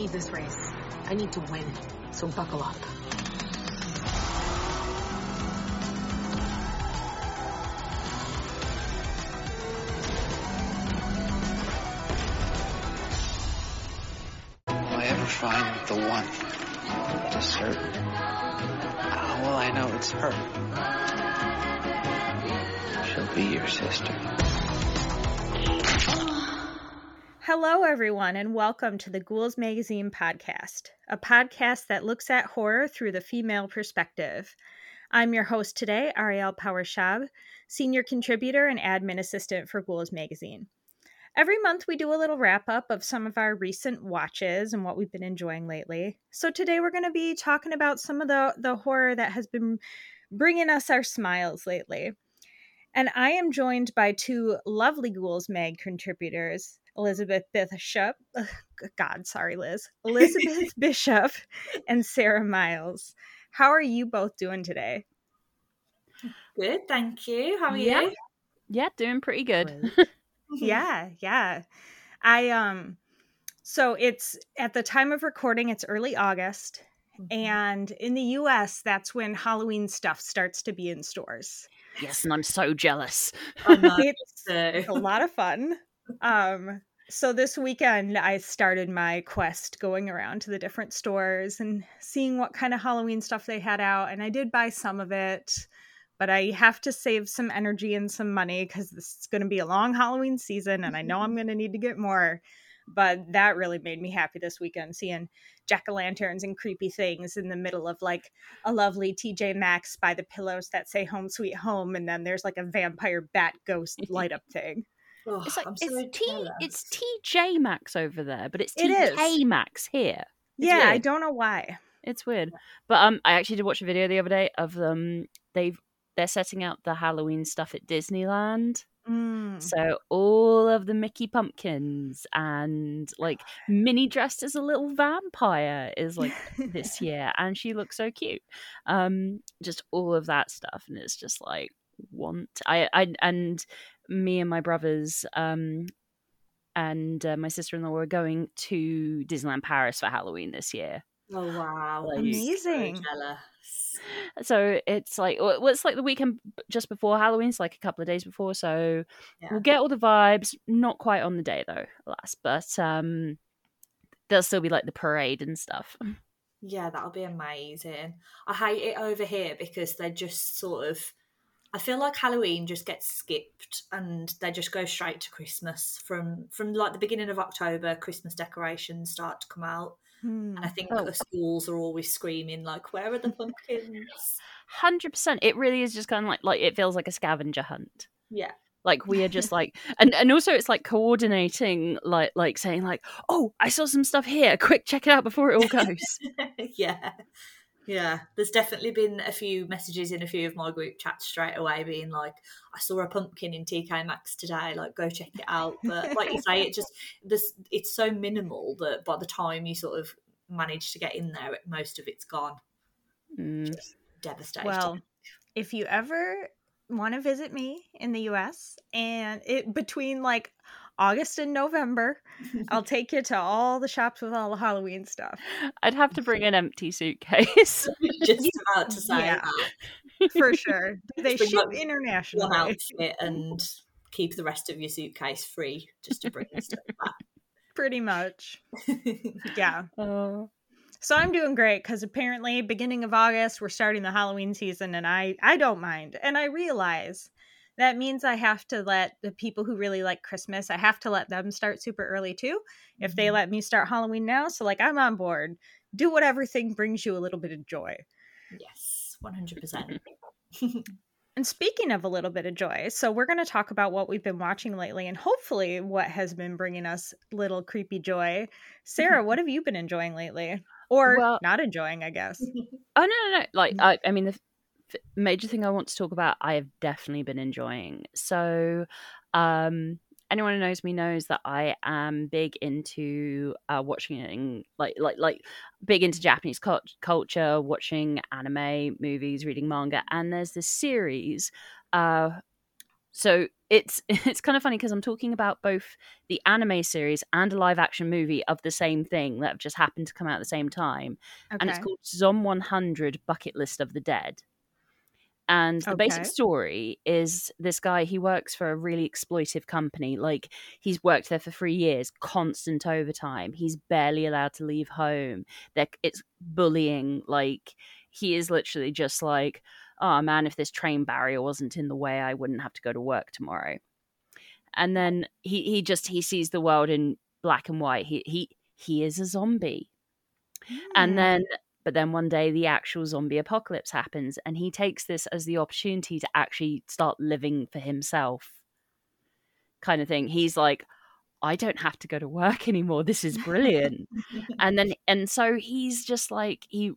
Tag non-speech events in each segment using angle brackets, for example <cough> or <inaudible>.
leave this race. I need to win, so buckle up. Will I ever find the one? To certain. How will I know it's her? She'll be your sister. Oh. Hello, everyone, and welcome to the Ghouls Magazine podcast, a podcast that looks at horror through the female perspective. I'm your host today, Ariel Powers-Schaub, senior contributor and admin assistant for Ghouls Magazine. Every month, we do a little wrap up of some of our recent watches and what we've been enjoying lately. So today, we're going to be talking about some of the the horror that has been bringing us our smiles lately. And I am joined by two lovely Ghouls Mag contributors, Elizabeth Bishop. <laughs> God, sorry, Liz. <laughs> Elizabeth Bishop and Sarah Miles. How are you both doing today? Good, thank you. How are Yeah. you? Yeah, doing pretty good. <laughs> Yeah, yeah. I um so it's at the time of recording it's early August and in the US that's when Halloween stuff starts to be in stores. yes, and I'm so jealous. I know, It's a lot of fun. Um, so this weekend, I started my quest going around to the different stores and seeing what kind of Halloween stuff they had out. And I did buy some of it, but I have to save some energy and some money because this is going to be a long Halloween season, and I know I'm going to need to get more. But that really made me happy this weekend, seeing jack o' lanterns and creepy things in the middle of like a lovely TJ Maxx by the pillows that say "Home Sweet Home," and then there's like a vampire bat ghost <laughs> light up thing. Oh, It's like so it's T jealous. it's TJ Maxx over there, but it's It. TK Maxx here. It's yeah, I don't know why. It's weird. But um I actually did watch a video the other day of them they've they're setting out the Halloween stuff at Disneyland. Mm. So all of the Mickey pumpkins and like <gasps> Minnie dressed as a little vampire is like this <laughs> year and she looks so cute um just all of that stuff and it's just like want i i and me and my brothers um and uh, my sister-in-law were going to disneyland paris for halloween this year Oh wow, Like- Amazing. So so it's like well, it's like the weekend just before halloween it's like a couple of days before so Yeah. we'll get all the vibes not quite on the day though alas but um there'll still be like the parade and stuff Yeah, that'll be amazing. I hate it over here because they're just sort of. I feel like Halloween just gets skipped and they just go straight to Christmas from from like the beginning of October. Christmas decorations start to come out, Hmm. and I think Oh. the schools are always screaming like, "Where are the <laughs> pumpkins?" Hundred percent. It really is just kind of like like it feels like a scavenger hunt. yeah, Like we are just <laughs> like, and and also it's like coordinating, like like saying like, oh, I saw some stuff here. Quick, check it out before it all goes. <laughs> yeah. Yeah, there's definitely been a few messages in a few of my group chats straight away being like, I saw a pumpkin in TK Maxx today, like go check it out. But like you say, it just this it's so minimal that by the time you sort of manage to get in there, most of it's gone. Mm. Devastating. Well, if you ever want to visit me in the US and it between like August and November, <laughs> I'll take you to all the shops with all the Halloween stuff. I'd have to bring an empty suitcase. <laughs> just <laughs> about to say Yeah. that. For sure. They Bring, ship like, one internationally. outfit and keep the rest of your suitcase free just to bring the stuff Pretty much. Yeah. Oh. So I'm doing great because apparently beginning of August we're starting the Halloween season and I I don't mind and I realize that means I have to let the people who really like Christmas I have to let them start super early too if they Mhm. let me start Halloween now so like I'm on board do whatever thing brings you a little bit of joy yes, one hundred percent. <laughs> and speaking of a little bit of joy so we're going to talk about what we've been watching lately and hopefully what has been bringing us little creepy joy Sarah what have you been enjoying lately or Well- not enjoying I guess <laughs> Oh no, no, no! Like I, I mean, the major thing I want to talk about, I have definitely been enjoying. So, um, anyone who knows me knows that I am big into uh, watching like like like big into Japanese cult- culture, watching anime, movies, reading manga, and there's this series uh, so it's <laughs> it's kind of funny because I'm talking about both the anime series and a live action movie of the same thing that have just happened to come out at the same time, Okay. and it's called Zom 100 Bucket List of the Dead. And the basic story is this guy, he works for a really exploitive company. Like, he's worked there for three years, constant overtime. He's barely allowed to leave home. They're, it's bullying. Like, he is literally just like, oh man, if this train barrier wasn't in the way, I wouldn't have to go to work tomorrow. And then he, he just, he sees the world in black and white. He, he, he is a zombie. Hmm. And then, but then one day the actual zombie apocalypse happens, and he takes this as the opportunity to actually start living for himself, kind of thing. He's like, I don't have to go to work <laughs> anymore. This is brilliant. <laughs> and then, and so he's just like, he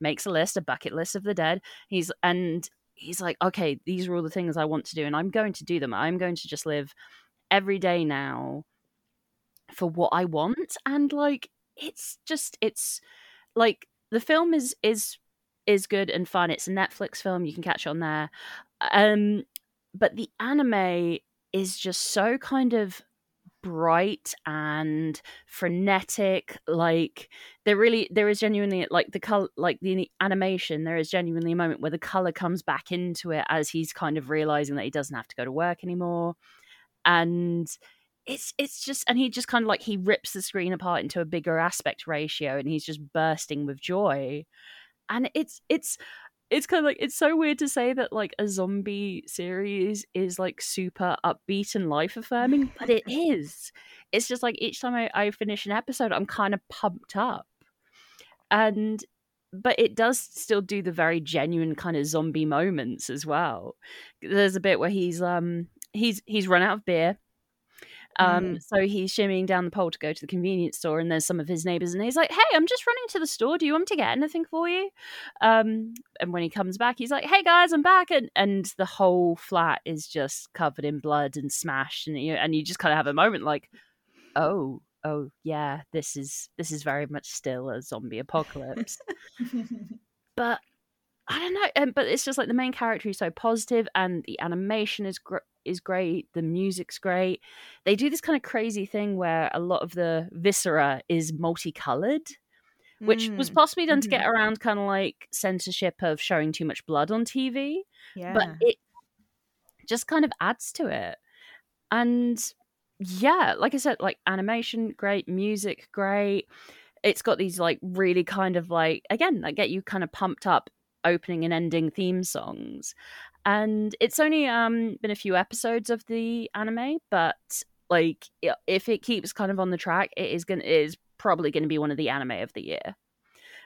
makes a list, a bucket list of the dead. He's, and he's like, okay, these are all the things I want to do, and I'm going to do them. I'm going to just live every day now for what I want. And like, it's just, it's like, the film is is is good and fun. It's a Netflix film; you can catch it on there. Um, but the anime is just so kind of bright and frenetic. Like there really, there is genuinely like the color, like the animation. There is genuinely a moment where the color comes back into it as he's kind of realizing that he doesn't have to go to work anymore, and it's it's just and he just kind of like he rips the screen apart into a bigger aspect ratio and he's just bursting with joy. And it's it's it's kind of like it's so weird to say that like a zombie series is like super upbeat and life affirming <laughs> but it is. It's just like each time I, I finish an episode i'm kind of pumped up. And but it does still do the very genuine kind of zombie moments as well. There's a bit where he's um he's he's run out of beer um, so he's shimmying down the pole to go to the convenience store, and there's some of his neighbors, and he's like, "Hey, I'm just running to the store. Do you want me to get anything for you?" Um, and when he comes back, he's like, "Hey guys, I'm back," and and the whole flat is just covered in blood and smashed, and you and you just kind of have a moment like, "Oh, oh yeah, this is this is very much still a zombie apocalypse." <laughs> but I don't know, um, but it's just like the main character is so positive, and the animation is gr- is great. The music's great. They do this kind of crazy thing where a lot of the viscera is multicolored, which was Mm, possibly done to get mhm. around kind of like censorship of showing too much blood on TV, yeah. but it just kind of adds to it. And yeah, like I said, like animation great, music great. It's got these like really kind of like again, that get you kind of pumped up opening and ending theme songs. And it's only um been a few episodes of the anime, but like if it keeps kind of on the track, it is gonna it is probably gonna be one of the anime of the year.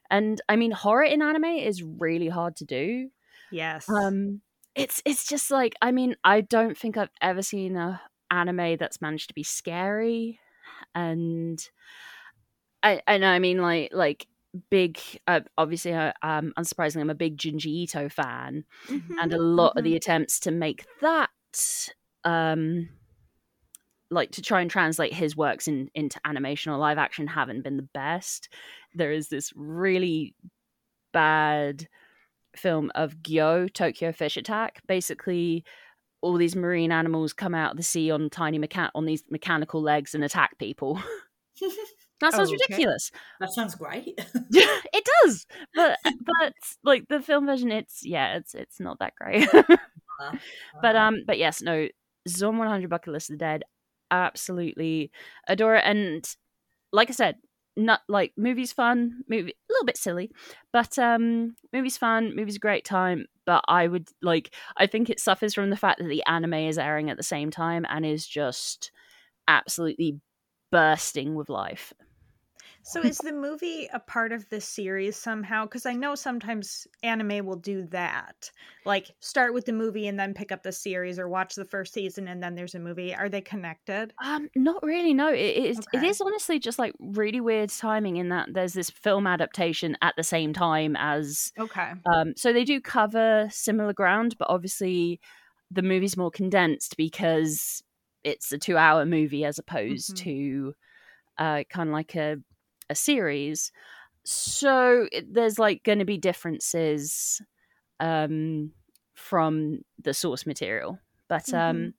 And I mean horror in anime is really hard to do. yes. Um, it's it's just like I mean I don't think I've ever seen a anime that's managed to be scary, and I and I mean like like big. Uh, obviously, uh, um, unsurprisingly, I'm a big Junji Ito fan, and a lot of the attempts to make that um like to try and translate his works in into animation or live action haven't been the best. There is this really bad film of Gyo Tokyo Fish Attack. Basically, all these marine animals come out of the sea on tiny mechan- on these mechanical legs and attack people. <laughs> that sounds Oh, okay. ridiculous. that sounds great. <laughs> <laughs> it does, but but like the film version, it's yeah, it's it's not that great. <laughs> but um, but yes, no, Zom One Hundred Bucket List of the Dead, absolutely adore it. And like I said, not like movies fun, movie a little bit silly, but um, movies fun, movies a great time. But I would like, I think it suffers from the fact that the anime is airing at the same time and is just absolutely bursting with life. So is the movie a part of the series somehow? Because I know sometimes anime will do that, like start with the movie and then pick up the series, or watch the first season and then there's a movie. Are they connected? Um, not really. No, it is. It Okay. is honestly just like really weird timing in that there's this film adaptation at the same time as Okay. Um, so they do cover similar ground, but obviously the movie's more condensed because it's a two-hour movie as opposed Mhm. to uh, kind of like a a series. So it- there's like going to be differences um, from the source material, But um, Mhm.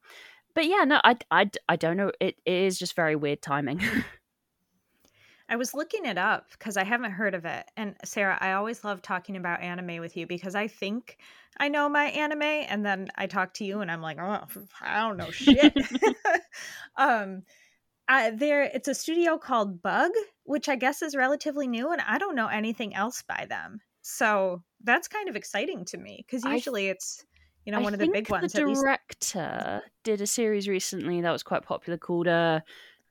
but yeah, no, I, I, I don't know. It, it is just very weird timing. <laughs> I was looking it up because I haven't heard of it. And Sarah, I always love talking about anime with you because I think I know my anime, and then I talk to you, and I'm like, oh, I don't know shit. <laughs> <laughs> um, I, there, it's a studio called Bug, which I guess is relatively new, and I don't know anything else by them. So that's kind of exciting to me because I- usually it's you know I one of the big ones. The at least- director did a series recently that was quite popular called uh,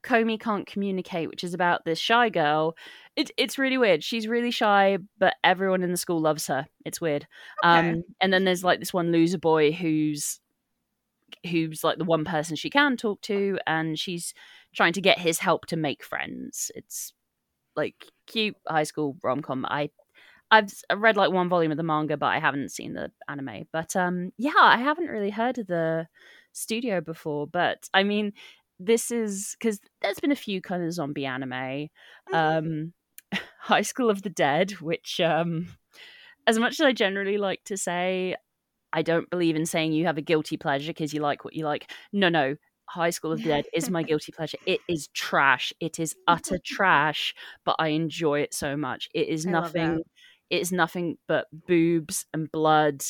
Komi Can't Communicate, which is about this shy girl. It, it's really weird. She's really shy, but everyone in the school loves her. It's weird. Okay. Um, and then there's like this one loser boy who's who's like the one person she can talk to, and she's trying to get his help to make friends. It's like cute high school rom com. I I've read like one volume of the manga, but I haven't seen the anime. But um, yeah, I haven't really heard of the studio before. But I mean, this is because there's been a few kind of zombie anime. Um, <laughs> High School of the Dead, which um, as much as I generally like to say, I don't believe in saying you have a guilty pleasure because you like what you like. No, no. High School of the Dead is my <laughs> guilty pleasure. It is trash. It is utter <laughs> trash, but I enjoy it so much. It is I nothing. It is nothing but boobs and blood.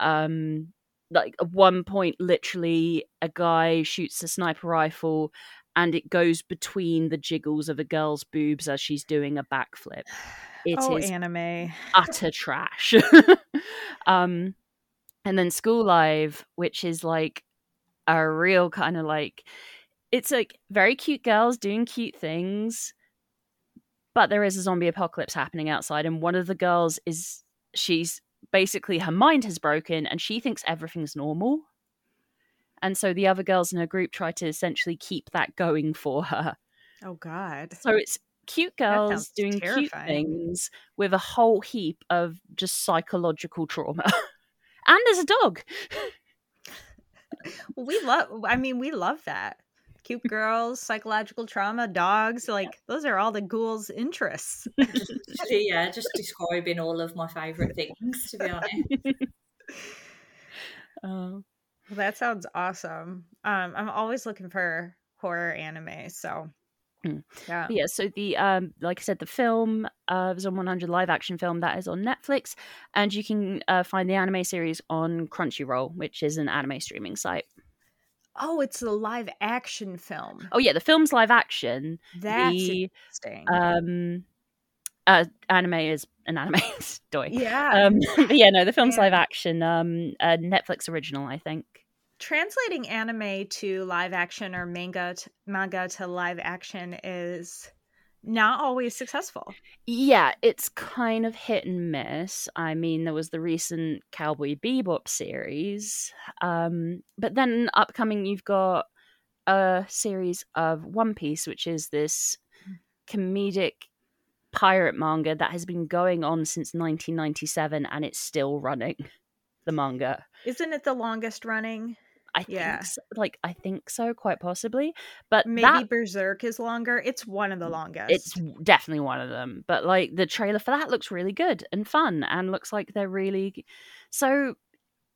Um, like at one point, literally, a guy shoots a sniper rifle, and it goes between the jiggles of a girl's boobs as she's doing a backflip. It is oh, anime. utter trash. <laughs> um, and then School Live, which is like a real kind of like it's like very cute girls doing cute things, but there is a zombie apocalypse happening outside, and one of the girls is she's basically her mind has broken and she thinks everything's normal. And so the other girls in her group try to essentially keep that going for her. Oh God. So it's cute girls doing cute things with a whole heap of just psychological trauma. <laughs> and there's a dog. <laughs> Well, we love. I mean, we love that. Cute girls, psychological trauma, dogs. Like those are all the ghouls' interests. <laughs> yeah, just describing all of my favourite things, to be honest. Oh. <laughs> Well, that sounds awesome. Um, I'm always looking for horror anime. So, Mm. yeah. But yeah, so the um, like I said, the film uh, Zom 100 live action film that is on Netflix, and you can uh, find the anime series on Crunchyroll, which is an anime streaming site. Oh, it's a live action film. Oh yeah, the film's live action. That's the interesting. um, uh, anime is an anime <laughs> story. yeah. Um, <laughs> yeah, no, the film's Yeah. live action. Um, a Netflix original, I think. Translating anime to live action or manga t- manga to live action is not always successful. Yeah, it's kind of hit and miss. I mean, there was the recent Cowboy Bebop series, um, but then upcoming you've got a series of One Piece, which is this comedic pirate manga that has been going on since 1997 and it's still running. The manga. Isn't it the longest running? I Yeah. think, so, like, I think so, quite possibly. But Maybe that Berserk is longer. It's one of the longest. it's definitely one of them but like the trailer for that looks really good and fun and looks like they're really so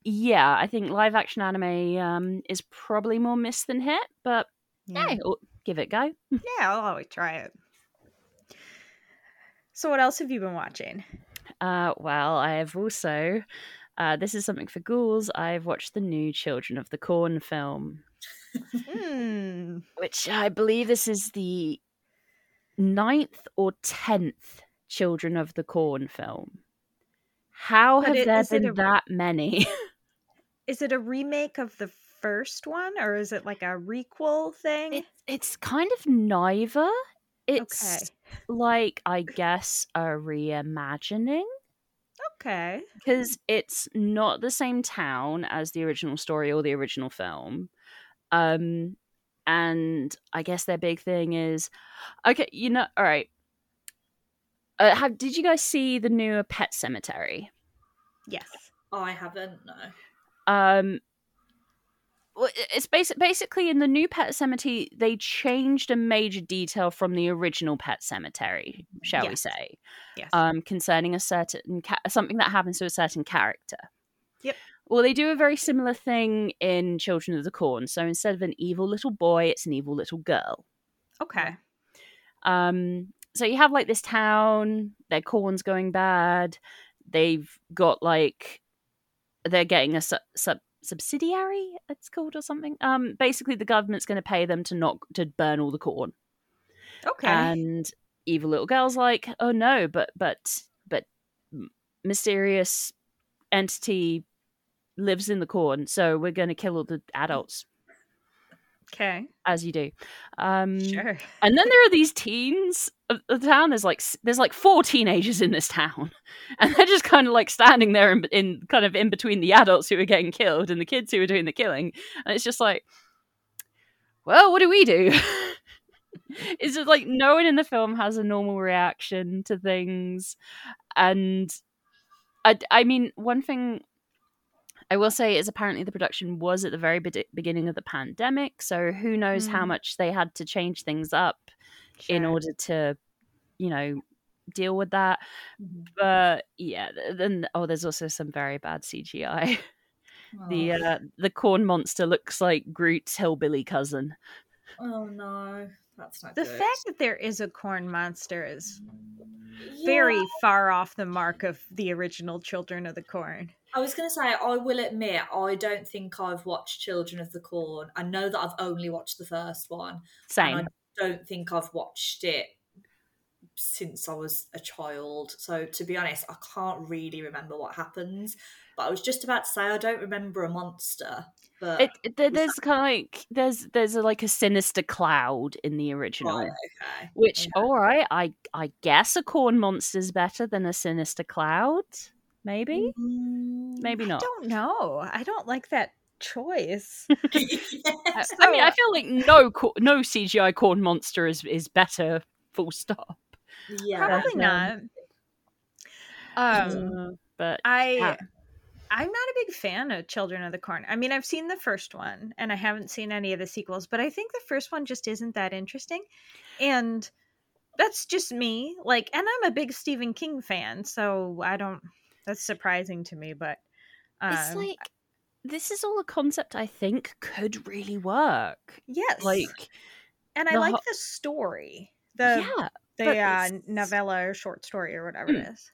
yeah i think live action anime um is probably more miss than hit but yeah. hey give it a go <laughs> yeah, I'll always try it. So, what else have you been watching? uh well i have also uh this is something for ghouls i've watched the new children of the corn film Hmm. which i believe this is the ninth or tenth children of the corn film how But have it- there been a- that many <laughs> Is it a remake of the first one, or is it like a requel thing? It's it's kind of neither. It's Okay. like I guess a reimagining Okay. because it's not the same town as the original story or the original film. Um and I guess their big thing is okay, you know, all right. Uh, have did you guys see the newer Pet Sematary? Yes. I haven't, no. um well, i- it's basic, basically in the new pet sematary they changed a major detail from the original pet sematary shall we say Yes. um concerning a certain ca- something that happens to a certain character Yep. Well, they do a very similar thing in Children of the Corn. So instead of an evil little boy, it's an evil little girl. Okay. Um, so you have like this town, their corn's going bad. They've got like they're getting a su- sub- subsidiary, it's called or something. Um, basically, the government's going to pay them to not to burn all the corn. Okay. And evil little girl's like, oh no, but but but mysterious entity lives in the corn, so we're going to kill all the adults okay. as you do. Um, Sure. and then there are these teens the town. There's like there's like four teenagers in this town, <laughs> and they're just kind of like standing there in, in kind of in between the adults who are getting killed and the kids who are doing the killing, and it's just like, well, what do we do? <laughs> it's just like no one in the film has a normal reaction to things, and I I mean one thing. I will say is apparently the production was at the very be- beginning of the pandemic, so who knows how Mm. much they had to change things up in order to, you know, deal with that. Mhm. But yeah, then oh, there's also some very bad CGI. <laughs> the Oh. uh, the corn monster looks like Groot's hillbilly cousin. oh no, that's not The good. fact that there is a corn monster is very far off the mark of the original Children of the Corn. I was going to say, I will admit, I don't think I've watched Children of the Corn. I know that I've only watched the first one. Same. Don't think I've watched it since I was a child. So to be honest, I can't really remember what happens. But I was just about to say I don't remember a monster. But It, it- there's kind of like there's there's a, like a sinister cloud in the original, right, okay. which Yeah. all right, I I guess a corn monster's better than a sinister cloud, maybe, Mm, maybe not. I don't know. I don't like that choice. <laughs> <laughs> <laughs> <laughs> I. I mean, I feel like no no CGI corn monster is is better. Full stop. yeah. Probably not. Um, but I yeah. I'm not a big fan of Children of the Corn. I mean, I've seen the first one and I haven't seen any of the sequels, but I think the first one just isn't that interesting. And that's just me. Like, and I'm a big Stephen King fan, so I don't that's surprising to me, but it's um, like this is all a concept I think could really work. yes. Like and I the like ho- the story. The yeah, the uh, novella or short story or whatever it is.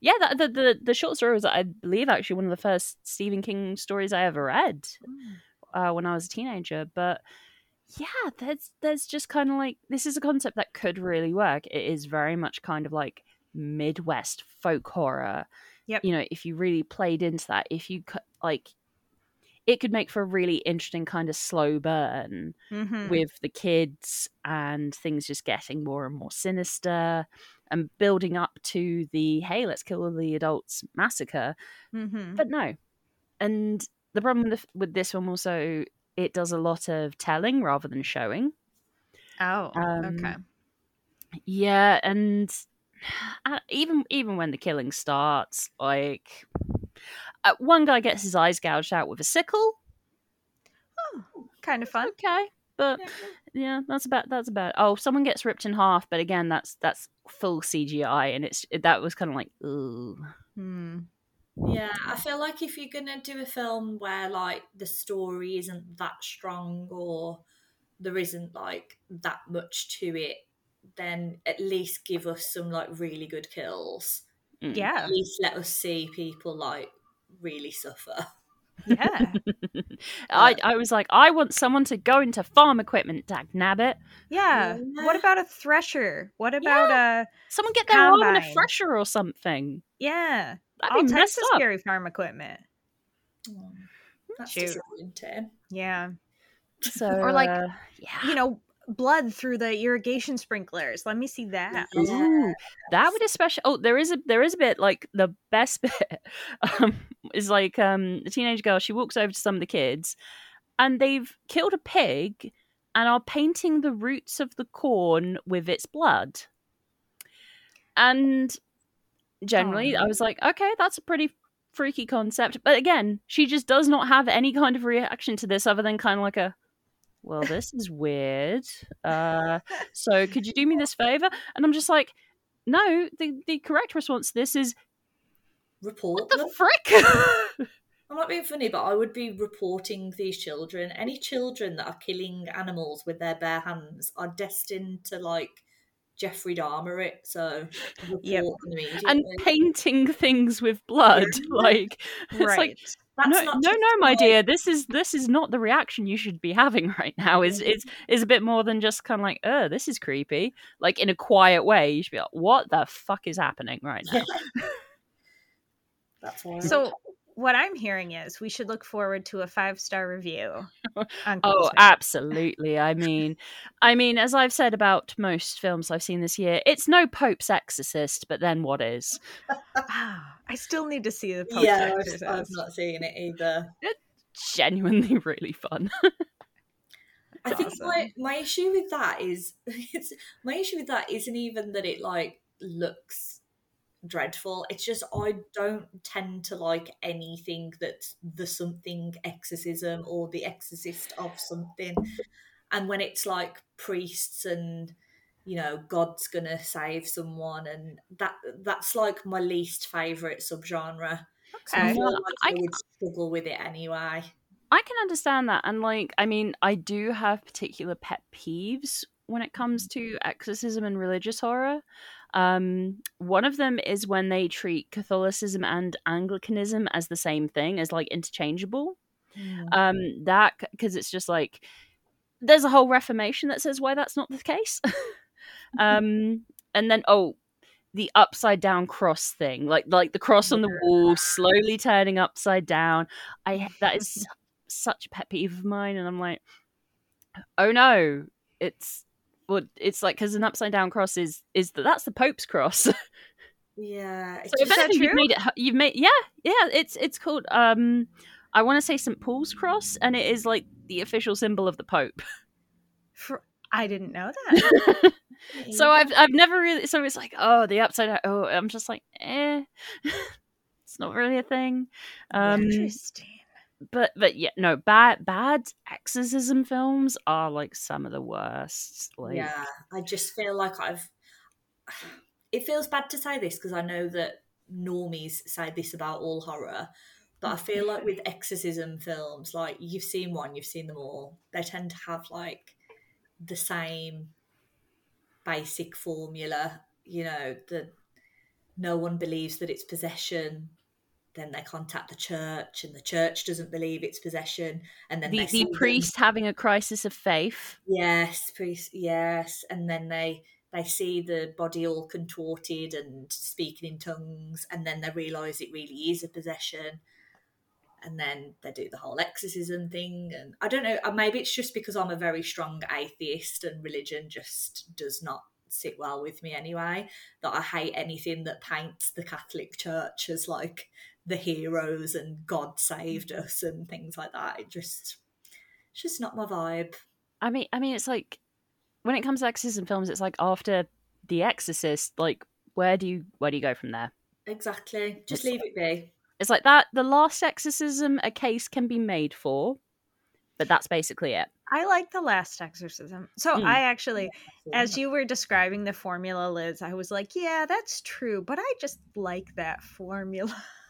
yeah. That, the the the short story was, I believe, actually one of the first Stephen King stories I ever read uh, when I was a teenager. But yeah, there's there's just kind of like this is a concept that could really work. It is very much kind of like Midwest folk horror. Yep. You know, if you really played into that, if you could like, it could make for a really interesting kind of slow burn Mm-hmm. with the kids and things just getting more and more sinister and building up to the hey, let's kill all the adults massacre mm-hmm. but no and the problem with, with this one also it does a lot of telling rather than showing Oh, um, okay. yeah and even even when the killing starts like uh, one guy gets his eyes gouged out with a sickle Oh, Kind of fun. okay but yeah that's about that's about oh someone gets ripped in half but again that's that's full cgi and it's that was kind of like ooh Hmm. Yeah, I feel like if you're gonna do a film where like the story isn't that strong or there isn't like that much to it, then at least give us some like really good kills. Mm. Yeah. At least let us see people like really suffer. Yeah. <laughs> I, I was like i want someone to go into farm equipment dag nabbit Yeah. What about a thresher? What about a someone get their arm in a Combine. thresher or something yeah? that'd All be types messed of up scary farm equipment. That's Shoot. disappointing. Yeah. so Or, like, uh, yeah You know, blood through the irrigation sprinklers. Let me see that. Ooh, that would especially. Oh, there is a there is a bit like the best <laughs> bit um, is like um, the teenage girl. She walks over to some of the kids, and they've killed a pig and are painting the roots of the corn with its blood. And generally, I was like, okay, that's a pretty freaky concept. But again, she just does not have any kind of reaction to this other than kind of like a. Well, this is weird. Uh, <laughs> so could you do me this favor? And I'm just like, no, the, the correct response to this is Report the them. frick. I'm not being funny, but I would be reporting these children. Any children that are killing animals with their bare hands are destined to like Jeffrey Dahmer it. So report Yep. and painting things with blood. <laughs> <laughs> Like it's right. like That's no, not no, no, my dear. This is this is not the reaction you should be <laughs> having right now. Is is is a bit more than just kind of like, oh, this is creepy. Like in a quiet way, you should be like, what the fuck is happening right now? <laughs> <laughs> That's why. so what I'm hearing is we should look forward to a five star review. <laughs> Oh, absolutely. I <laughs> mean, I mean, as I've said about most films I've seen this year, it's no Pope's Exorcist, but then what is? Ah, I still need to see the Pope's yeah, I've, Exorcist. I've not seen it either. <laughs> Genuinely really fun. I That's think awesome. my my issue with that is it's my issue with that isn't even that it like looks dreadful. It's just I don't tend to like anything that's the something exorcism or the exorcist of something. And when it's like priests and you know God's gonna save someone, and that that's like my least favorite subgenre. Okay. feel No, like I I would struggle with it anyway. I can understand that. And, like, I mean, I do have particular pet peeves when it comes mm. to exorcism and religious horror. Um, one of them is when they treat Catholicism and Anglicanism as the same thing, as like interchangeable. um that because it's just like there's a whole reformation that says why that's not the case. <laughs> Um and then oh the upside down cross thing like like the cross on the wall slowly turning upside down. I that is <laughs> such a pet peeve of mine and i'm like oh no it's well it's like because an upside down cross is is that that's the pope's cross. <laughs> Yeah, it's if anything, you've made it you've made yeah yeah it's it's called um i want to say st paul's cross and it is like the official symbol of the pope. For- I didn't know <laughs> that. so i've i've never really so it's like oh the upside down oh i'm just like eh. <laughs> It's not really a thing. Um Interesting. But but yeah no bad bad exorcism films are like some of the worst like yeah, I just feel like I've. <sighs> It feels bad to say this because I know that normies say this about all horror, but I feel like with exorcism films, like you've seen one, you've seen them all. They tend to have like the same basic formula. You know, the no one believes that it's possession. Then they contact the church, and the church doesn't believe it's possession. And then the, the them- priest having a crisis of faith Yes, priest. Yes, and then they they see the body all contorted and speaking in tongues, and then they realise it really is a possession, and then they do the whole exorcism thing. And I don't know, uh, maybe it's just because I'm a very strong atheist and religion just does not sit well with me anyway. That I hate anything that paints the Catholic Church as like the heroes and God saved us and things like that. It just it's just not my vibe. I mean, I mean, it's like when it comes to exorcism films, it's like after The Exorcist, like where do you where do you go from there? Exactly. Just It's- leave it be. It's like that. The last exorcism, a case can be made for, but that's basically it. I like the last exorcism. So Hmm. I actually, as you were describing the formula, Liz, I was like, yeah, that's true, but I just like that formula. <laughs>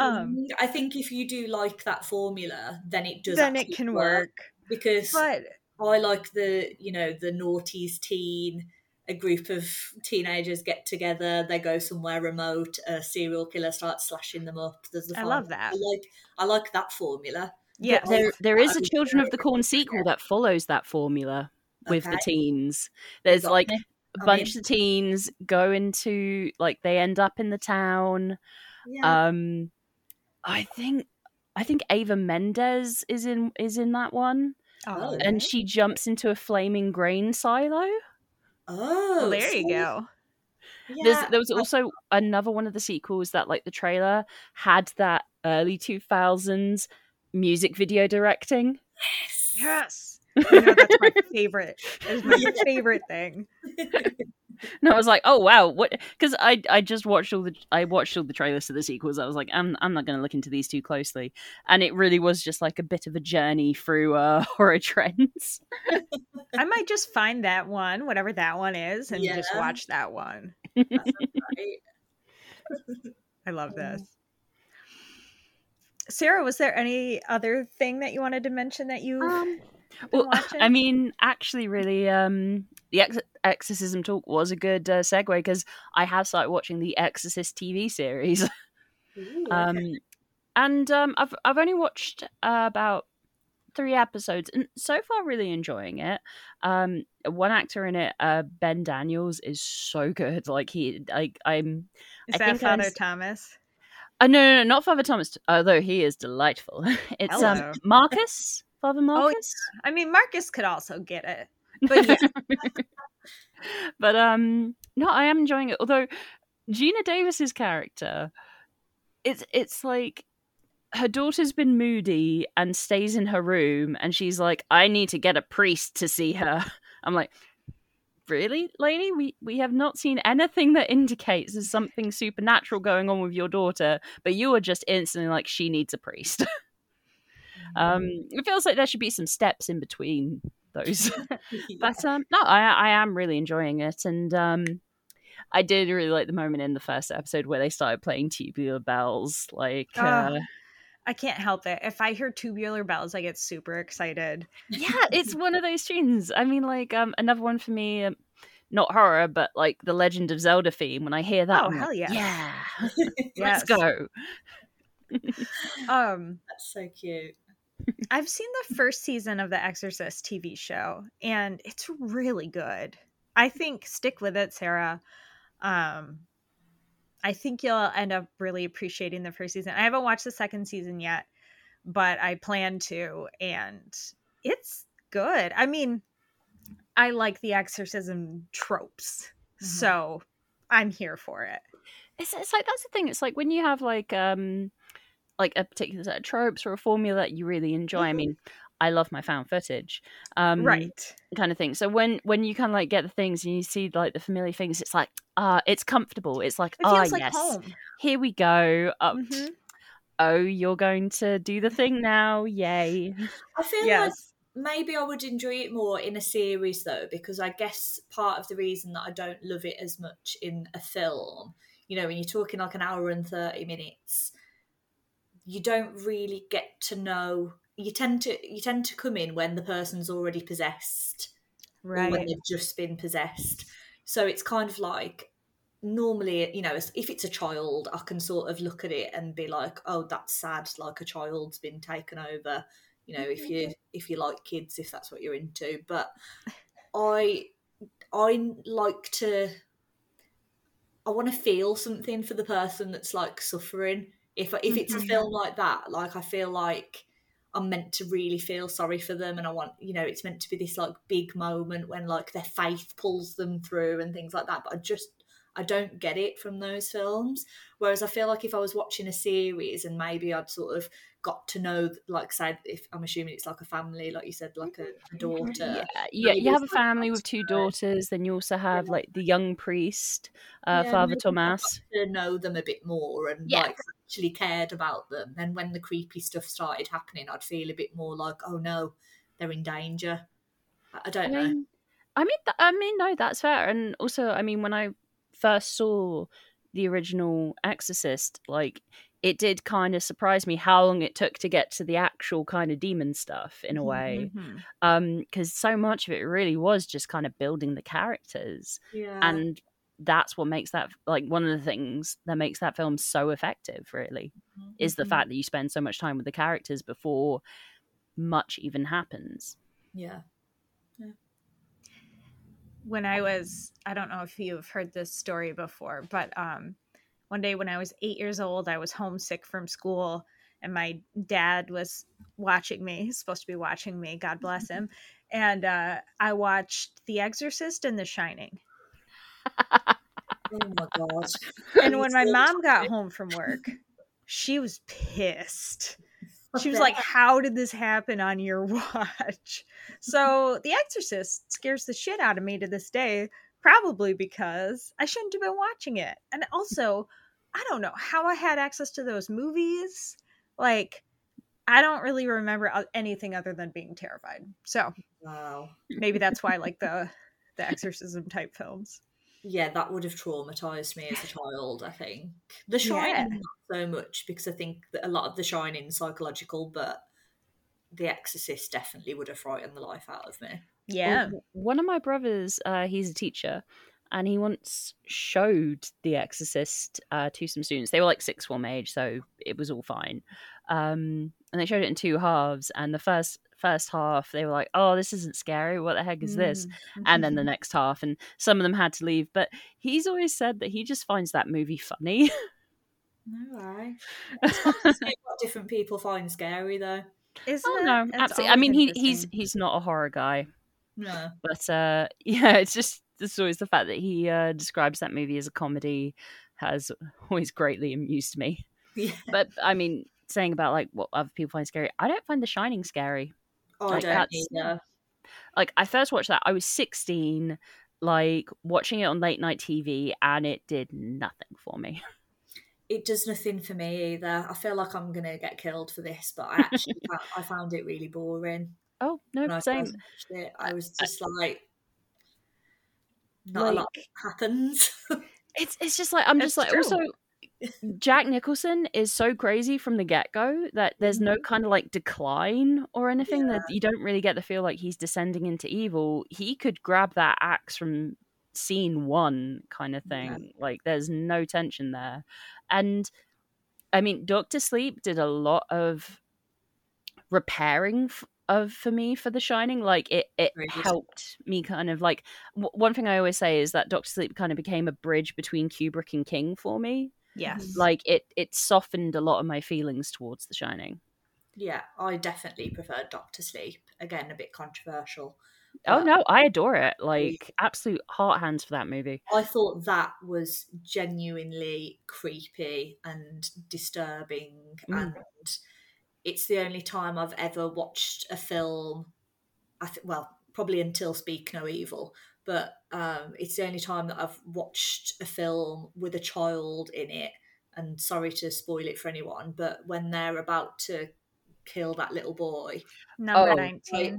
Um. I think if you do like that formula, then it does. then it can work. because But I like the you know the naughties teen. A group of teenagers get together. They go somewhere remote. A serial killer starts slashing them up. There's the I love that. I like I like that formula. yeah, But There, there is a Children of the Corn sequel that follows that formula with the teens. There's like me. a bunch of teens go into like they end up in the town. Yeah. Um, I think I think Eva Mendes is in is in that one, Oh, and she jumps into a flaming grain silo. oh, well, there you so- go. There's Yeah, there was I- also another one of the sequels that like the trailer had that early two thousands music video directing. Yes. You know, that's my <laughs> favorite. It's my favorite thing. <laughs> And I was like, oh wow, what? Because I I just watched all the I watched all the trailers to the sequels. I was like, I'm I'm not going to look into these too closely, and it really was just like a bit of a journey through uh, <laughs> horror trends. I might just find that one, whatever that one is, and just watch that one. <laughs> That sounds great. <laughs> I love this. Sarah, was there any other thing that you wanted to mention that you? Um, well, watching? I mean, actually, really, um, the Ex- Exorcism talk was a good uh, segue because I have started watching the Exorcist TV series. <laughs> Ooh, um, okay. and um, I've I've only watched uh, about three episodes, and so far really enjoying it. Um, one actor in it, uh, Ben Daniels, is so good. <laughs> Like he, like I'm. Is I that Father Thomas? Uh, no, no, no, not Father Thomas, although he is delightful. <laughs> It's um Marcus, Father Marcus. I mean, Marcus could also get it, but yeah, <laughs> but um no i am enjoying it. Although geena davis's character it's it's like her daughter's been moody and stays in her room and she's like i need to get a priest to see her. <laughs> I'm like really lady? We we have not seen anything that indicates there's something supernatural going on with your daughter but you are just instantly like she needs a priest. <laughs> Um it feels like there should be some steps in between those <laughs> <laughs> Yeah. but um no i i am really enjoying it and um i did really like the moment in the first episode where they started playing tubular bells like uh. I can't help it. If I hear tubular bells, I get super excited. yeah <laughs> it's one of those tunes i mean like um another one for me um, not horror but like the legend of zelda theme when i hear that Oh, I'm like, hell yeah. yeah let's go Um, That's so cute. I've seen the first season of the Exorcist TV show, and it's really good. I think stick with it, Sarah. Um, I think you'll end up really appreciating the first season. I haven't watched the second season yet, but I plan to, and it's good. I mean, I like the exorcism tropes, Mhm. so I'm here for it. it's, it's like that's the thing it's like when you have like um like a particular set of tropes or a formula that you really enjoy i Mhm. mean i love my found footage um right. kind of thing so when when you kind of like get the things and you see like the familiar things it's like ah it's comfortable it's like It ah like yes home. here we go up Mhm. oh you're going to do the thing now yay I feel like maybe I would enjoy it more in a series though, because I guess part of the reason that I don't love it as much in a film, you know, when you're talking like an hour and 30 minutes, you don't really get to know you tend to you tend to come in when the person's already possessed or when they've just been possessed. So it's kind of like normally, you know, if it's a child, I can sort of look at it and be like, "Oh, that's sad. Like a child's been taken over." You know, if you mm-hmm. if you like kids, if that's what you're into. But I I like to. I want to feel something for the person that's like suffering. If if it's a Mhm. film like that, like I feel like I'm meant to really feel sorry for them, and I want you know it's meant to be this like big moment when like their faith pulls them through and things like that. But I just I don't get it from those films. Whereas I feel like if I was watching a series and maybe I'd sort of got to know, like say, if I'm assuming it's like a family, like you said, like a, a daughter. yeah, yeah you have a family with two daughters then you also have like the young priest uh Yeah, father maybe I thomas to know them a bit more and Yeah. like actually cared about them. Then when the creepy stuff started happening, I'd feel a bit more like, oh no, they're in danger. I, don't I know. I mean, th- I mean, no, that's fair. And also, I mean, when I first saw the original Exorcist, like it did kind of surprise me how long it took to get to the actual kind of demon stuff in a way. Mhm. Um, because so much of it really was just kind of building the characters, Yeah. and that's what makes that like one of the things that makes that film so effective. Really, is the Mhm. fact that you spend so much time with the characters before much even happens. yeah yeah. when I was, I don't know if you've heard this story before, but um, one day when I was eight years old, I was homesick from school, and my dad was watching me. <laughs> He's supposed to be watching me. God bless <laughs> him. And uh, I watched The Exorcist and The Shining. Oh my god. And when my mom got home from work, she was pissed. <laughs> She was like, How did this happen on your <laughs> watch? So The Exorcist scares the shit out of me to this day, probably because I shouldn't have been watching it. And also, I don't know how I had access to those movies. Like, I don't really remember anything other than being terrified. So wow. maybe that's why I like <laughs> the the exorcism type films. Yeah, that would have traumatized me as a child. I think The Shining Yeah. not so much because I think that a lot of The Shining psychological, but The Exorcist definitely would have frightened the life out of me. Yeah. Well, one of my brothers, uh, he's a teacher, and he once showed The Exorcist uh, to some students. They were like sixth form age, so it was all fine. Um, and they showed it in two halves. And the first first half, they were like, "Oh, this isn't scary. What the heck is this?" Mm. <laughs> And then the next half, and some of them had to leave. But he's always said that he just finds that movie funny. No way. <laughs> It's fun to see what different people find scary, though. Isn't oh it? no, It's absolutely. I mean, he, he's he's not a horror guy. No. but uh <laughs> yeah it's just it's always the fact that he uh describes that movie as a comedy has always greatly amused me Yeah. but i mean saying about like what other people find scary i don't find the shining scary Oh, I Like, don't that's- like i first watched that i was 16 like watching it on late night tv and it did nothing for me <laughs> It does nothing for me either. I feel like I'm gonna get killed for this, but I <laughs> actually I found it really boring. oh no I same. I was just like, not a lot happens. <laughs> it's it's just like i'm just It's like also true. Jack Nicholson is so crazy from the get go that there's no Mm-hmm. kind of like decline or anything that you don't really get the feel like he's descending into evil. He could grab that axe from scene one, kind of Yeah. thing. Like there's no tension there. And I mean, Doctor Sleep did a lot of repairing f- of for me for The Shining. Like it, it good. helped me kind of like w- one thing I always say is that Doctor Sleep kind of became a bridge between Kubrick and King for me Yes. like it it softened a lot of my feelings towards the shining yeah, I definitely preferred Doctor Sleep. Again, a bit controversial. oh no i adore it like absolute heart hands for that movie I thought that was genuinely creepy and disturbing, Mm. and it's the only time I've ever watched a film. I th- well, probably until Speak No Evil, but um, it's the only time that I've watched a film with a child in it. And sorry to spoil it for anyone, but when they're about to kill that little boy, Number Oh, 19.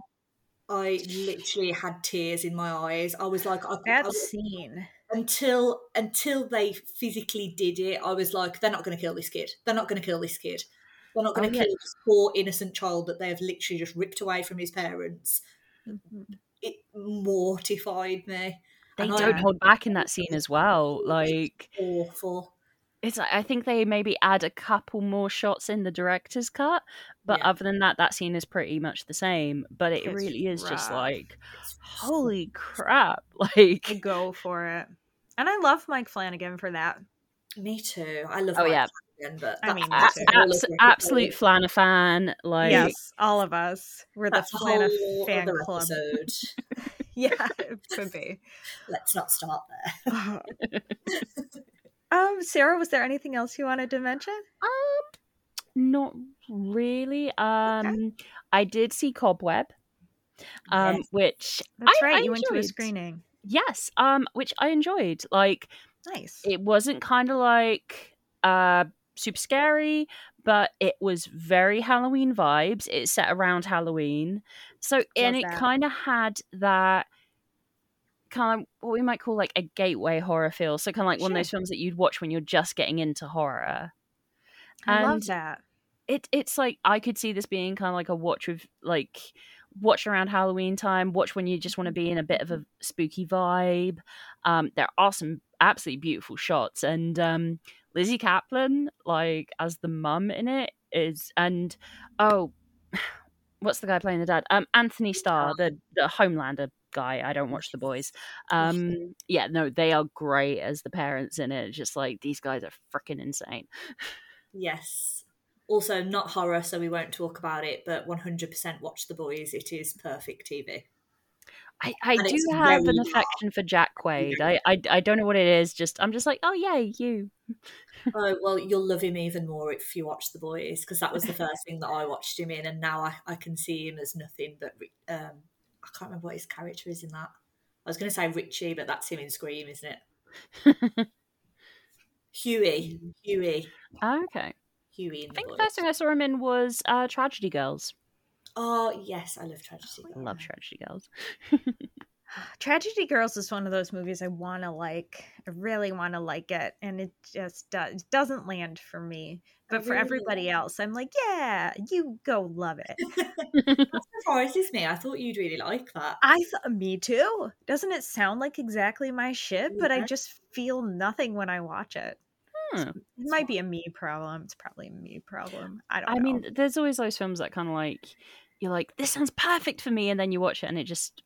I literally had tears in my eyes. I was like, I, I That was- scene. until until they physically did it, I was like, they're not going to kill this kid. They're not going to kill this kid. They're not going Oh, to yeah. kill this poor innocent child that they have literally just ripped away from his parents. Mhm. It mortified me. they And don't hold back in that scene <laughs> as well like Awful. it's i think they maybe add a couple more shots in the director's cut but Yeah. other than that that scene is pretty much the same but it It's really is just like It's holy crap <laughs> I like go for it. And I love Mike Flanagan for that. Me too. I love. Oh, Mike yeah. Flanagan, but I mean, me a abs- absolute episode. flana fan like yes, all of us. We're the That's a Flana fan other club. episode. <laughs> Yeah, it could be. <laughs> Let's not start <laughs> there. um, Sarah, was there anything else you wanted to mention? Um, not really. Um, I did see Cobweb, um, Yes. which That's I- right. I you went to a screening. yes, um, which I enjoyed. Like, Nice. it wasn't kind of like uh super scary, but it was very Halloween vibes. It set around Halloween, so and it kind of had that kind of what we might call like a gateway horror feel. So kind of like one of those films that you'd watch when you're just getting into horror. I love and- that. it it's like I could see this being kind of like a watch with like watch around Halloween time, watch when you just want to be in a bit of a spooky vibe. Um, there are some absolutely beautiful shots, and um, Lizzy Caplan, like as the mum in it, is and oh, <sighs> what's the guy playing the dad? Um, Antony Starr, the the Homelander guy. I don't watch the boys. Um, yeah, no, they are great as the parents in it. Just like these guys are freaking insane. Yes. Also, not horror, so we won't talk about it, but 100% watch The Boys. It is perfect TV. I, I do have an affection for Jack Quaid. I, I I don't know what it is. Just I'm just like, oh yay, you. oh, well, you'll love him even more if you watch The Boys, because that was the first thing that I watched him in, and now I, I can see him as nothing but. um, I can't remember what his character is in that. I was going to say Richie, but that's him in Scream, isn't it? <laughs> Hughie. Hughie. Ah, okay. Hughie in I The think the Boys. first thing I saw him in was uh, Tragedy Girls. Oh, yes, I love Tragedy. Girls. I love Tragedy Girls. <sighs> Tragedy Girls is one of those movies I want to like. I really want to like it, and it just does, it doesn't land for me. But for really everybody else, I'm like, yeah, you go love it. <laughs> That surprises me. I thought you'd really like that. I thought, me too. Doesn't it sound like exactly my shit? But I just feel nothing when I watch it. Hmm. It might be a me problem. It's probably a me problem. I don't I know. mean, there's always those films that kind of like you're like, this sounds perfect for me, and then you watch it and it just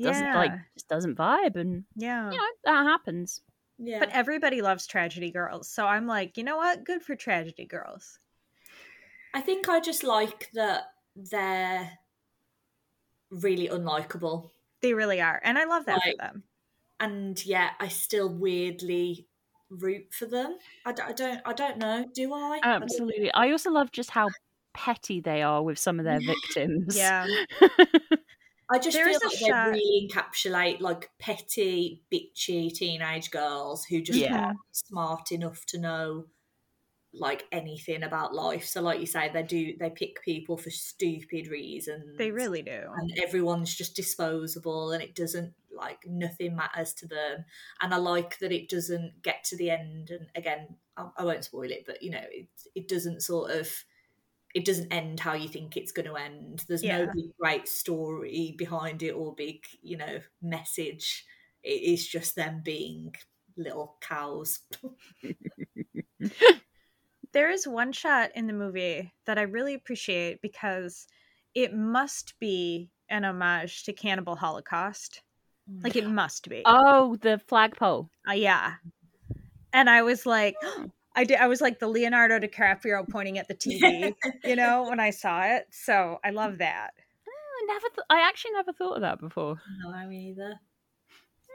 doesn't yeah, like just doesn't vibe, and yeah. you know that happens. Yeah. But everybody loves Tragedy Girls, so I'm like, you know what? Good for Tragedy Girls. I think I just like that they're really unlikable. They really are, and I love that Like, for them. And yet I still weirdly root for them. I, d- I don't I don't know. Do I? Oh, I Absolutely. I also love just how petty they are with some of their victims. Yeah, <laughs> I just There feel like they really encapsulate like petty, bitchy teenage girls who just Yeah. aren't smart enough to know like anything about life. So, like you say, they do they pick people for stupid reasons. they really do. and everyone's just disposable, and it doesn't like nothing matters to them. And I like that it doesn't get to the end. And again, I, I won't spoil it, but you know, it it doesn't sort of it doesn't end how you think it's going to end. There's Yeah. no big great story behind it or big, you know, message. It is just them being little cows. <laughs> There is one shot in the movie that I really appreciate because it must be an homage to Cannibal Holocaust. Like it must be. Oh, the flagpole. Uh, yeah. And I was like, <gasps> <gasps> <gasps> <laughs> I did. I was like the Leonardo DiCaprio pointing at the <laughs> TV, you know, when I saw it. So I love that. Oh, I never. Th- I actually never thought of that before. no, I me either.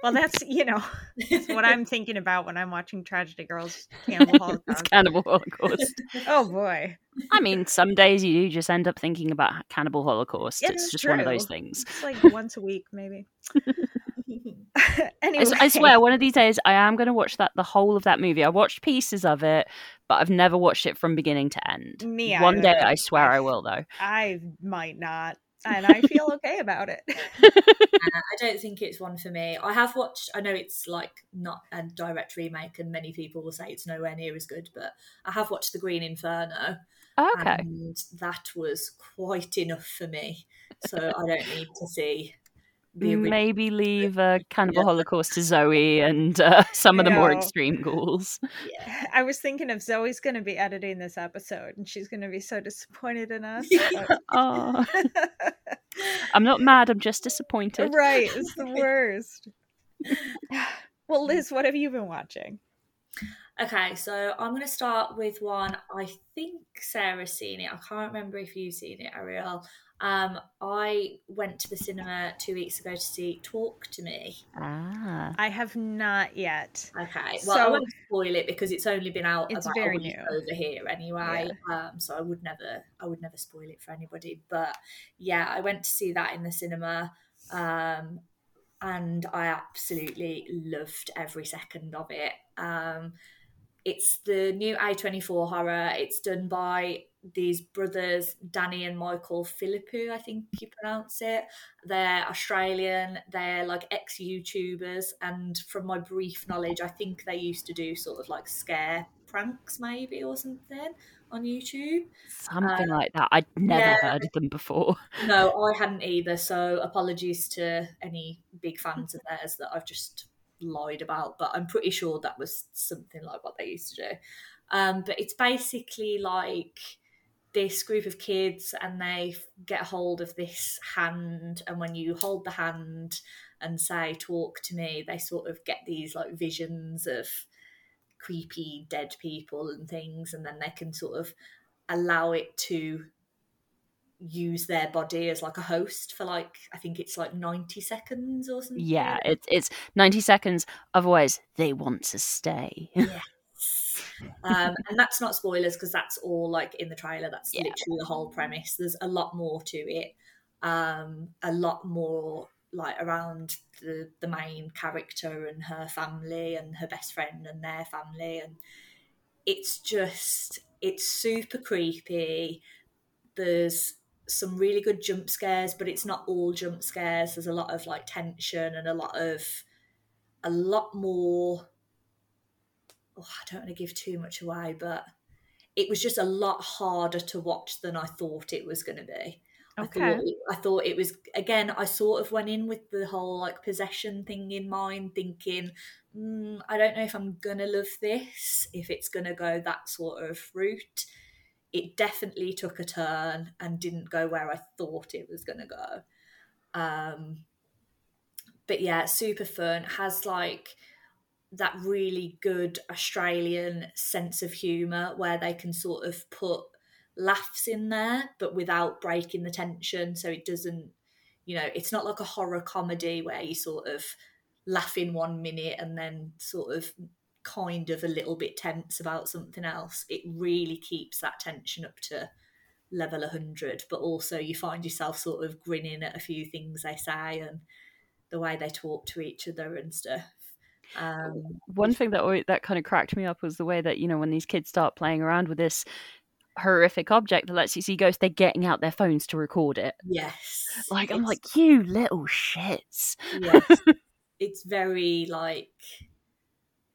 Well, that's you know, <laughs> that's what I'm thinking about when I'm watching Tragedy Girls, Cannibal <laughs> it's Holocaust. Cannibal Holocaust. Oh boy, I mean, some days you do just end up thinking about Cannibal Holocaust. It it's is just one of those things. it's like once a week maybe. <laughs> <laughs> anyway, I, s- I swear, one of these days I am going to watch that the whole of that movie. I watched pieces of it, but I've never watched it from beginning to end. Me One day. I swear I will, though. <laughs> I might not, and I feel okay about it. Uh, I don't think it's one for me. I have watched. I know it's like not a direct remake, and many people will say it's nowhere near as good. But I have watched The Green Inferno, oh, Okay. and that was quite enough for me. So I don't need to see the original. Maybe leave uh, <laughs> Cannibal Yeah. Holocaust to Zoe and uh, <laughs> some of the more No. extreme ghouls. Yeah. I was thinking of Zoe's going to be editing this episode, and she's going to be so disappointed in us. <laughs> Oh, I'm not mad. I'm just disappointed. right, it's the worst. <sighs> well, Liz, what have you been watching? Okay, so I'm going to start with one. I think Sarah's seen it. I can't remember if you've seen it, Ariel. Um, I went to the cinema two weeks ago to see Talk to Me. Ah. I have not yet. Okay, well, I So- won't spoil it because it's only been out It's about very a week new. over here anyway. Um, so I would never, I would never spoil it for anybody. But yeah, I went to see that in the cinema, um, and I absolutely loved every second of it. Um, it's the new A24 horror. It's done by these brothers, Danny and Michael Philippou, I think you pronounce it. They're Australian, they're like ex YouTubers, and from my brief knowledge, I think they used to do sort of like scare pranks, maybe, or something on YouTube. Something um, like that. I'd never yeah. heard of them before. No, I hadn't either, so apologies to any big fans of theirs that I've just lied about, but I'm pretty sure that was something like what they used to do. Um, but it's basically like this group of kids and they get hold of this hand, and when you hold the hand and say, Talk to me, they sort of get these like visions of creepy dead people and things, and then they can sort of allow it to use their body as like a host for like I think it's like 90 seconds or something. Yeah, it's it's 90 seconds. Otherwise, they want to stay. <laughs> um, and that's not spoilers because that's all like in the trailer. That's Yeah. literally the whole premise. There's a lot more to it. Um, a lot more like around the the main character and her family and her best friend and their family and it's just it's super creepy. There's some really good jump scares, but it's not all jump scares. There's a lot of like tension and a lot of a lot more. Oh, I don't want to give too much away, but it was just a lot harder to watch than I thought it was going to be. I Okay. thought I thought it was again. I sort of went in with the whole like possession thing in mind, thinking, mm, I don't know if I'm gonna love this, if it's gonna go that sort of route. It definitely took a turn and didn't go where I thought it was gonna go. Um, but yeah, super fun. Has like that really good Australian sense of humour where they can sort of put laughs in there, but without breaking the tension. So it doesn't, you know, it's not like a horror comedy where you sort of laugh in one minute and then sort of kind of a little bit tense about something else. It really keeps that tension up to level 100, but also you find yourself sort of grinning at a few things they say and the way they talk to each other and stuff. Um, One thing that always, that kind of cracked me up was the way that you know when these kids start playing around with this horrific object that lets you see ghosts, they're getting out their phones to record it. yes. <laughs> Like I'm like, you little shits. yes. <laughs> it's very like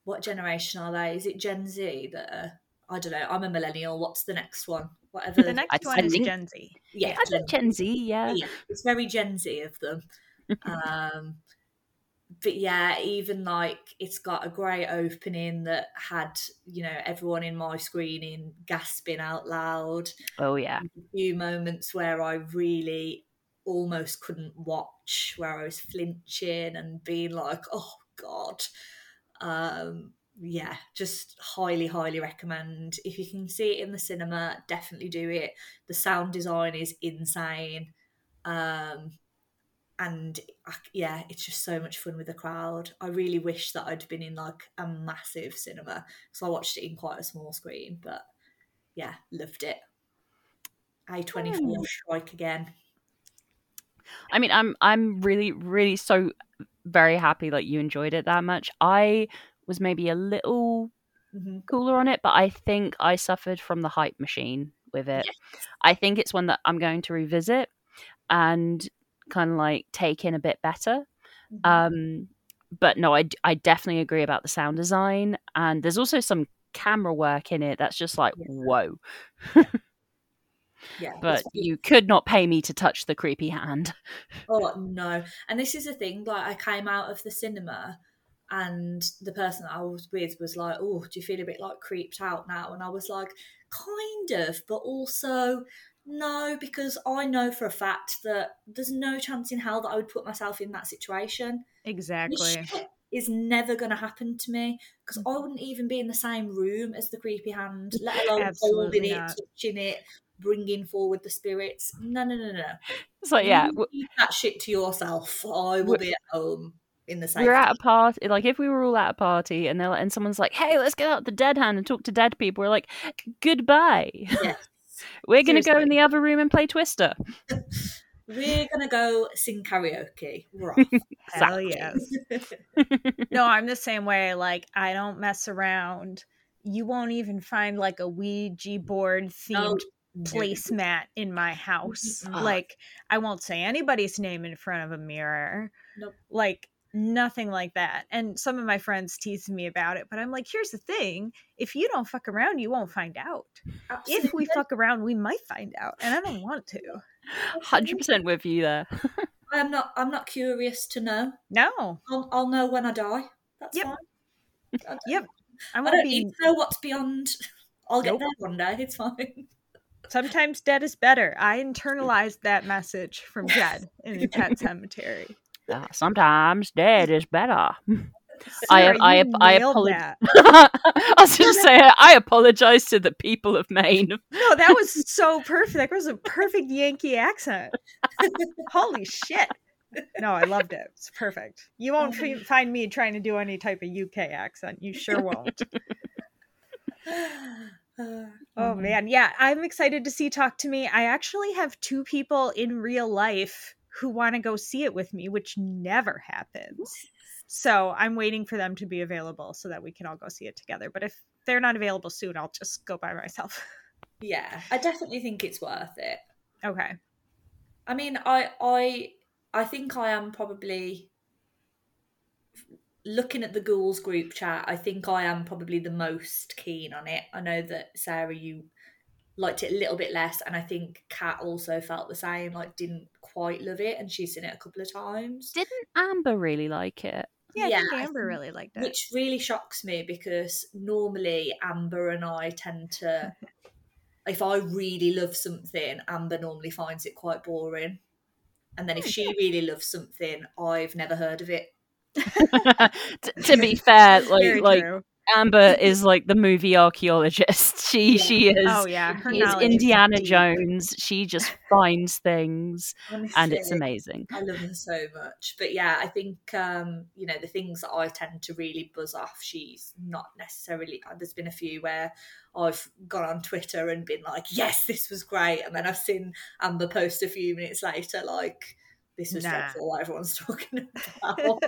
what generation are they? Is it Gen Z that are, I don't know. I'm a millennial. What's the next one? Whatever. The next I- one I is think- Gen Z. yeah, I think Gen Z, yeah. yeah, it's very Gen Z of them. <laughs> um, but yeah, even like it's got a great opening that had you know everyone in my screening gasping out loud. Oh yeah. A few moments where I really almost couldn't watch, where I was flinching and being like, "Oh God." Um, yeah, just highly, highly recommend. If you can see it in the cinema, definitely do it. The sound design is insane. Um, and I- yeah, it's just so much fun with the crowd. I really wish that I'd been in like a massive cinema because I watched it in quite a small screen, but yeah, loved it. A24 Hmm. strike again. I mean, I'm I'm really really so very happy that you enjoyed it that much. I was maybe a little hmm cooler on it, but I think I suffered from the hype machine with it. Yes. I think it's one that I'm going to revisit and kind of like take in a bit better. Mm-hmm. Um, but no, I, I definitely agree about the sound design, and there's also some camera work in it that's just like Yeah. whoa. <laughs> yeah, But you could not pay me to touch the creepy hand. Oh no! And this is the thing. Like, I came out of the cinema, and the person that I was with was like, "Oh, do you feel a bit like creeped out now?" And I was like, "Kind of, but also no, because I know for a fact that there's no chance in hell that I would put myself in that situation. Exactly. is never going to happen to me because mm. I wouldn't even be in the same room as the creepy hand, let alone holding it, touching it, bringing forward the spirits. No, no, no, no. It's like yeah, You keep that shit to yourself. I will be at home in the same. we're at a party. Like if we were all at a party and they're like, and someone's like, "Hey, let's get out the dead hand and talk to dead people," we're like, "Goodbye." Yes. <laughs> We're gonna go in the other room and play Twister. <laughs> We're gonna go sing karaoke. We're off. <laughs> Hell yes. No, I'm the same way. Like, I don't mess around. You won't even find like a Ouija board oh, themed No, placemat in my house. Mm-mm. Like, I won't say anybody's name in front of a mirror. Nope. Like, nothing like that. And some of my friends tease me about it, but I'm like, here's the thing if you don't fuck around, you won't find out. Absolutely. If we fuck around, we might find out. And I don't want to. Hundred percent with you there. <laughs> I'm not. I'm not curious to know. No. I'll, I'll know when I die. That's Yep. fine. I Yep. I I won't don't be. need to know what's beyond. I'll get Nope. there one day. It's fine. Sometimes dead is better. I internalized that message from Jed in the pet sematary. Ah, sometimes dead is better. <laughs> I- Sarah, I- I nailed apolo- that. <laughs> I was just saying, I apologize to the people of Maine. No, that was so perfect. That was a perfect Yankee accent. <laughs> Holy shit. No, I loved it. It's perfect. You won't fi- find me trying to do any type of UK accent. You sure won't. Uh, Oh man, yeah, I'm excited to see Talk to Me. I actually have two people in real life who want to go see it with me, which never happens. So I'm waiting for them to be available so that we can all go see it together. But if they're not available soon, I'll just go by myself. <laughs> yeah, I definitely think it's worth it. okay. I mean, I I I think I am probably looking at the ghouls group chat. I think I am probably the most keen on it. I know that Sarah, you liked it a little bit less, and I think Kat also felt the same. Like, didn't quite love it, and she's seen it a couple of times. Didn't Amber really like it? Yeah, I Yeah, think Amber really liked it. which really shocks me because normally Amber and I tend to, <laughs> if I really love something, Amber normally finds it quite boring. And then if hmm. she really loves something, I've never heard of it. <laughs> T- to be fair, <laughs> Very like like true. Amber is like the movie archaeologist. <laughs> She Yeah. she is. Oh yeah, her is knowledge is Indiana. Jones. She just finds things, and it's amazing. I love her so much. But yeah, I think um, you know the things that I tend to really buzz off. She's not necessarily. uh, There's been a few where I've gone on Twitter and been like, "Yes, this was great," and then I've seen Amber post a few minutes later like, "This was Nah. dreadful." What everyone's <laughs> talking <laughs> about.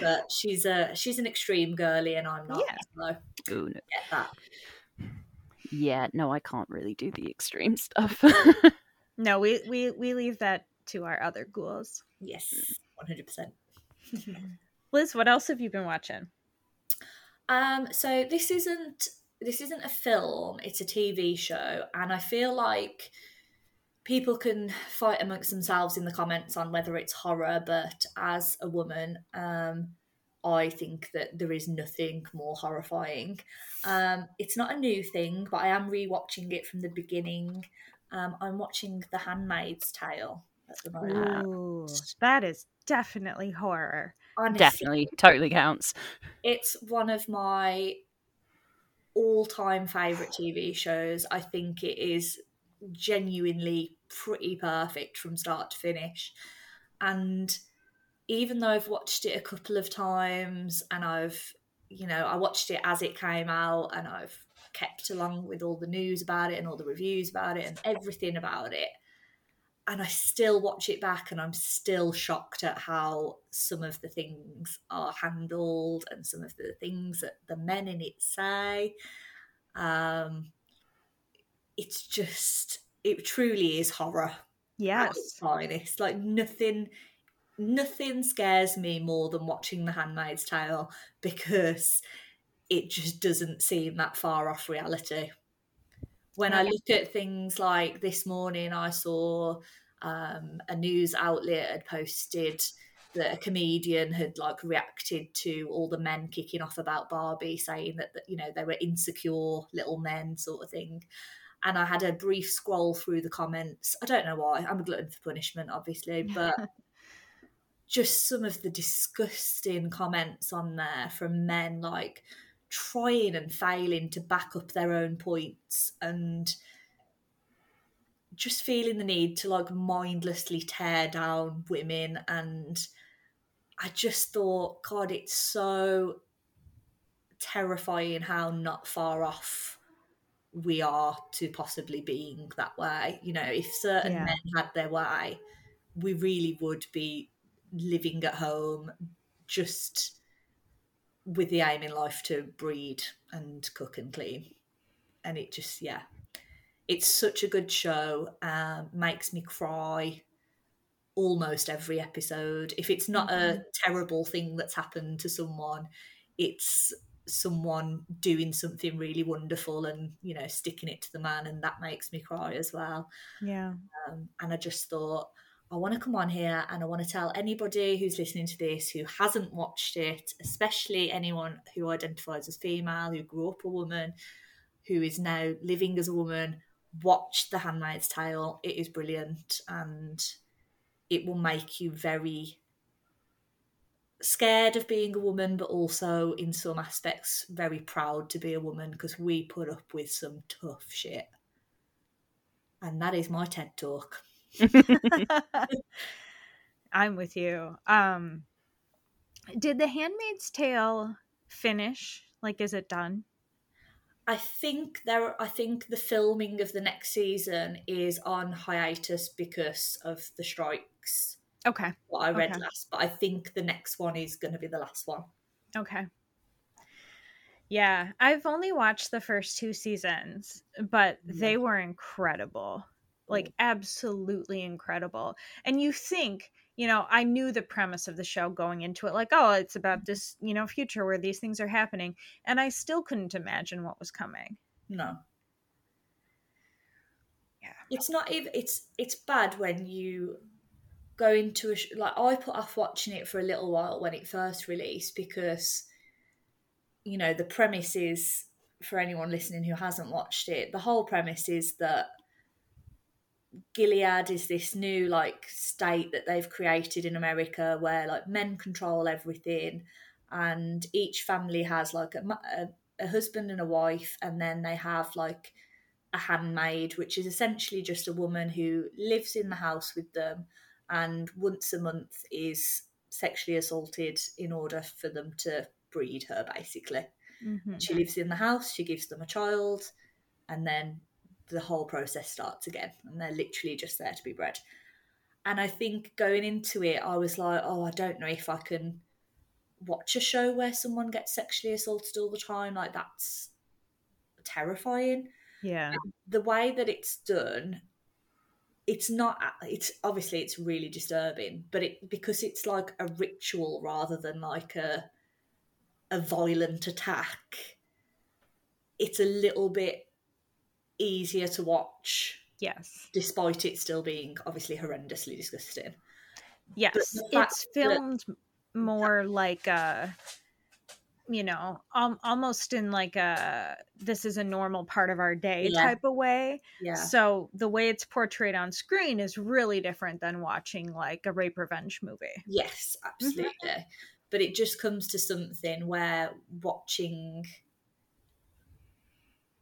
but she's a she's an extreme girly, and I'm not. Yeah. So Ooh, no. get that. Yeah, no, I can't really do the extreme stuff. <laughs> no, we, we we leave that to our other ghouls. Yes, one hundred percent. Liz, what else have you been watching? Um, so this isn't this isn't a film; it's a TV show, and I feel like people can fight amongst themselves in the comments on whether it's horror. But as a woman, um, I think that there is nothing more horrifying. Um, it's not a new thing, but I am rewatching it from the beginning. Um, I'm watching The Handmaid's Tale at the moment. Ooh, that is definitely horror. Honestly, Definitely, totally counts. it's one of my all-time favorite TV shows. I think it is genuinely pretty perfect from start to finish. And even though I've watched it a couple of times and I've you know, I watched it as it came out and I've kept along with all the news about it and all the reviews about it and everything about it. And I still watch it back and I'm still shocked at how some of the things are handled and some of the things that the men in it say. Um, it's just, it truly is horror at Yes. its finest. Like nothing, nothing scares me more than watching The Handmaid's Tale because it just doesn't seem that far off reality. When I look at things like this morning, I saw um, a news outlet had posted that a comedian had like reacted to all the men kicking off about Barbie, saying that that, you know they were insecure little men, sort of thing. And I had a brief scroll through the comments. I don't know why. I'm a glutton for punishment, obviously, <laughs> but just some of the disgusting comments on there from men like trying and failing to back up their own points and just feeling the need to like mindlessly tear down women and I just thought god it's so terrifying how not far off we are to possibly being that way. You know if certain Yeah. men had their way we really would be living at home just with the aim in life to breed and cook and clean. And it just yeah it's such a good show um, makes me cry almost every episode. If it's not a terrible thing that's happened to someone it's someone doing something really wonderful and you know sticking it to the man and that makes me cry as well Yeah. um, and I just thought, I want to come on here and I want to tell anybody who's listening to this who hasn't watched it, especially anyone who identifies as female, who grew up a woman, who is now living as a woman, watch The Handmaid's Tale. It is brilliant and it will make you very scared of being a woman, but also in some aspects very proud to be a woman because we put up with some tough shit. And that is my TED talk. <laughs> I'm with you. Um did the handmaid's tale finish? Like is it done? I think there. I think the filming of the next season is on hiatus because of the strikes. Okay. What I read Okay. last, but I think the next one is going to be the last one. Okay. Yeah, I've only watched the first two seasons, but they were incredible. like mm. absolutely incredible and you think you know i knew the premise of the show going into it like oh it's about this you know future where these things are happening and i still couldn't imagine what was coming No. Yeah. It's not even. It's it's bad when you go into a sh- like I put off watching it for a little while when it first released because you know the premise is for anyone listening who hasn't watched it the whole premise is that Gilead is this new like state that they've created in America where like men control everything and each family has like a, a, a husband and a wife and then they have like a handmaid which is essentially just a woman who lives in the house with them and once a month is sexually assaulted in order for them to breed her basically. Mhm. she lives in the house she gives them a child and then the whole process starts again and they're literally just there to be bred. And i think going into it i was like oh i don't know if i can watch a show where someone gets sexually assaulted all the time like that's terrifying. Yeah. The way that it's done it's not it's obviously it's really disturbing but it because it's like a ritual rather than like a a violent attack it's a little bit easier to watch yes. despite it still being obviously horrendously disgusting. Yes. it's that- filmed more like a you know um, almost in like a this is a normal part of our day Yeah. type of way yeah so the way it's portrayed on screen is really different than watching like a rape revenge movie Yes, Mm-hmm. absolutely. But it just comes to something where watching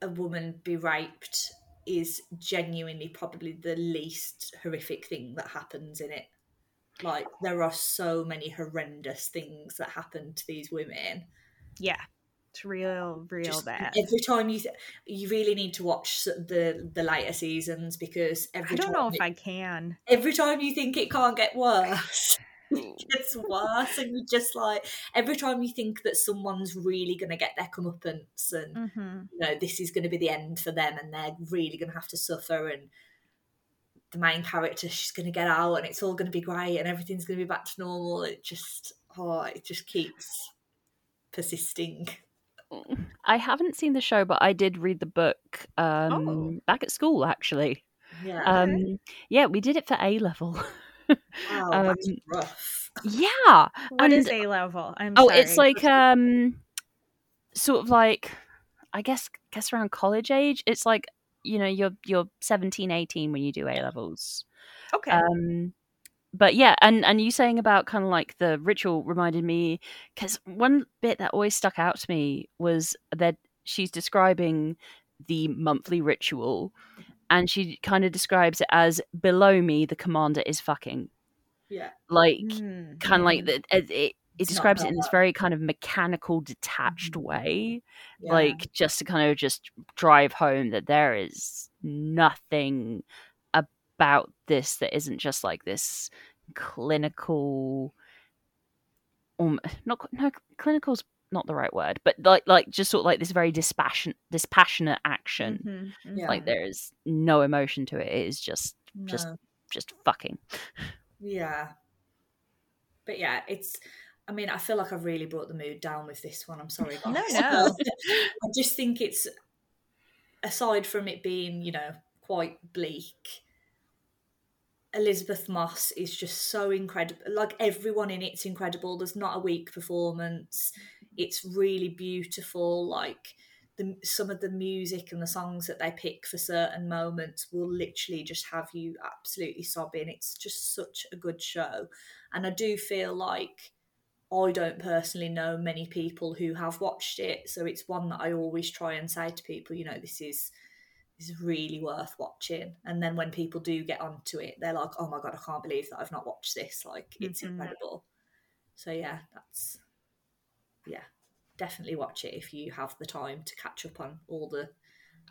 a woman be raped is genuinely probably the least horrific thing that happens in it. Like there are so many horrendous things that happen to these women. Yeah it's real real Just bad. Every time you, th- you really need to watch the the later seasons because every i don't time know if it- i can. every time you think it can't get worse, <laughs> it gets worse, and you just like every time you think that someone's really going to get their comeuppance, and hmm you know this is going to be the end for them, and they're really going to have to suffer, and the main character she's going to get out, and it's all going to be great, and everything's going to be back to normal. It just oh, it just keeps persisting. I haven't seen the show, but I did read the book um, Oh. back at school. Actually, Yeah, um, yeah, we did it for A level. wow, <laughs> um, that's rough. yeah. What is And- a level i'm Oh, sorry. it's like um, sort of like, I guess, guess around college age. It's like you know, you're you're 17, 18 when you do A levels. okay Um, but yeah, and and you saying about kind of like the ritual reminded me because one bit that always stuck out to me was that she's describing the monthly ritual, and she kind of describes it as below me the commander is fucking Yeah, like Mm, kind of like mhm. that it, it, it describes it in this very kind of mechanical detached Mm-hmm. way yeah. like just to kind of just drive home that there is nothing about this that isn't just like this clinical um not no clinical's not the right word but like like just sort of like this very dispassionate dispassionate action Mhm, mhm. Yeah. like there is no emotion to it it is just just No. just fucking Yeah. But yeah, it's I mean, I feel like I've really brought the mood down with this one. I'm sorry, guys. No, no. <laughs> I just think it's aside from it being, you know, quite bleak, Elisabeth Moss is just so incredible. Like everyone in it's incredible. There's not a weak performance. Mm-hmm. It's really beautiful. Like the some of the music and the songs that they pick for certain moments will literally just have you absolutely sobbing. It's just such a good show. And I do feel like I don't personally know many people who have watched it, so it's one that I always try and say to people, you know, this is is really worth watching. And then when people do get onto it, they're like, "Oh my god, I can't believe that I've not watched this! Like, it's Mhm. incredible." So yeah, that's yeah, definitely watch it if you have the time to catch up on all the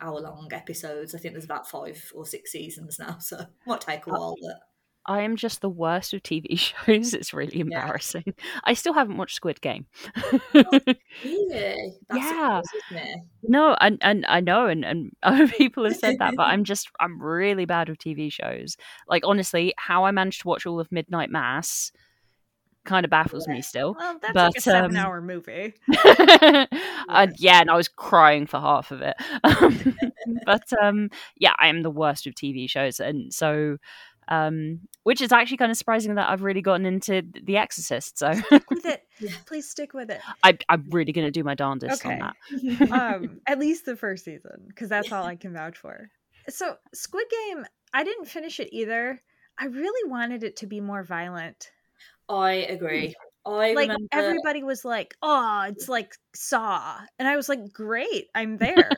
hour long episodes. I think there's about five or six seasons now, <laughs> so it might take a while, but I am just the worst with TV <laughs> shows. It's really embarrassing. I still haven't watched Squid Game. <laughs> Really? That's Yeah. no, and and I know, and and <laughs> other people have said that, but I'm just I'm really bad with TV shows. Like honestly, how I managed to watch all of Midnight Mass kind of baffles me still. Well, that's But, like a seven um, hour movie. and yeah, and I was crying for half of it. But um, yeah, I am the worst with TV shows, and so um, which is actually kind of surprising that I've really gotten into The Exorcist. So Stick with it. <laughs> Yeah. Please stick with it. I, I'm really going to do my darndest Okay. on that. <laughs> um, <laughs> at least the first season, because that's all I can vouch for. So, Squid Game, I didn't finish it either. I really wanted it to be more violent. I agree. I Like remember everybody was like, "Oh, it's like Saw," and I was like, "Great, I'm there."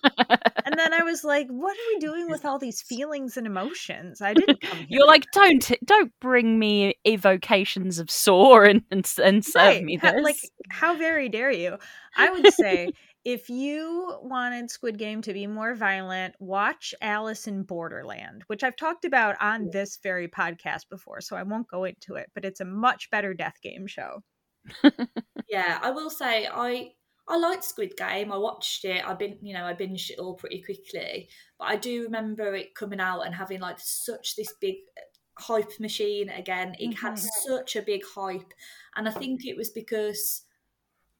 and then I was like, "What are we doing with all these feelings and emotions?" I didn't come <laughs> here. You're like, don't don't bring me evocations of Saw and and, and serve Right. me How- this. like, how very dare you? I would say <laughs> if you wanted Squid Game to be more violent, watch Alice in Borderland, which I've talked about on this very podcast before, so I won't go into it, but it's a much better death game show. <laughs> yeah, I will say I I liked Squid Game. I watched it. I've been you know I binged it all pretty quickly, but I do remember it coming out and having like such this big uh, hype machine again. It had Mhm. such a big hype, and I think it was because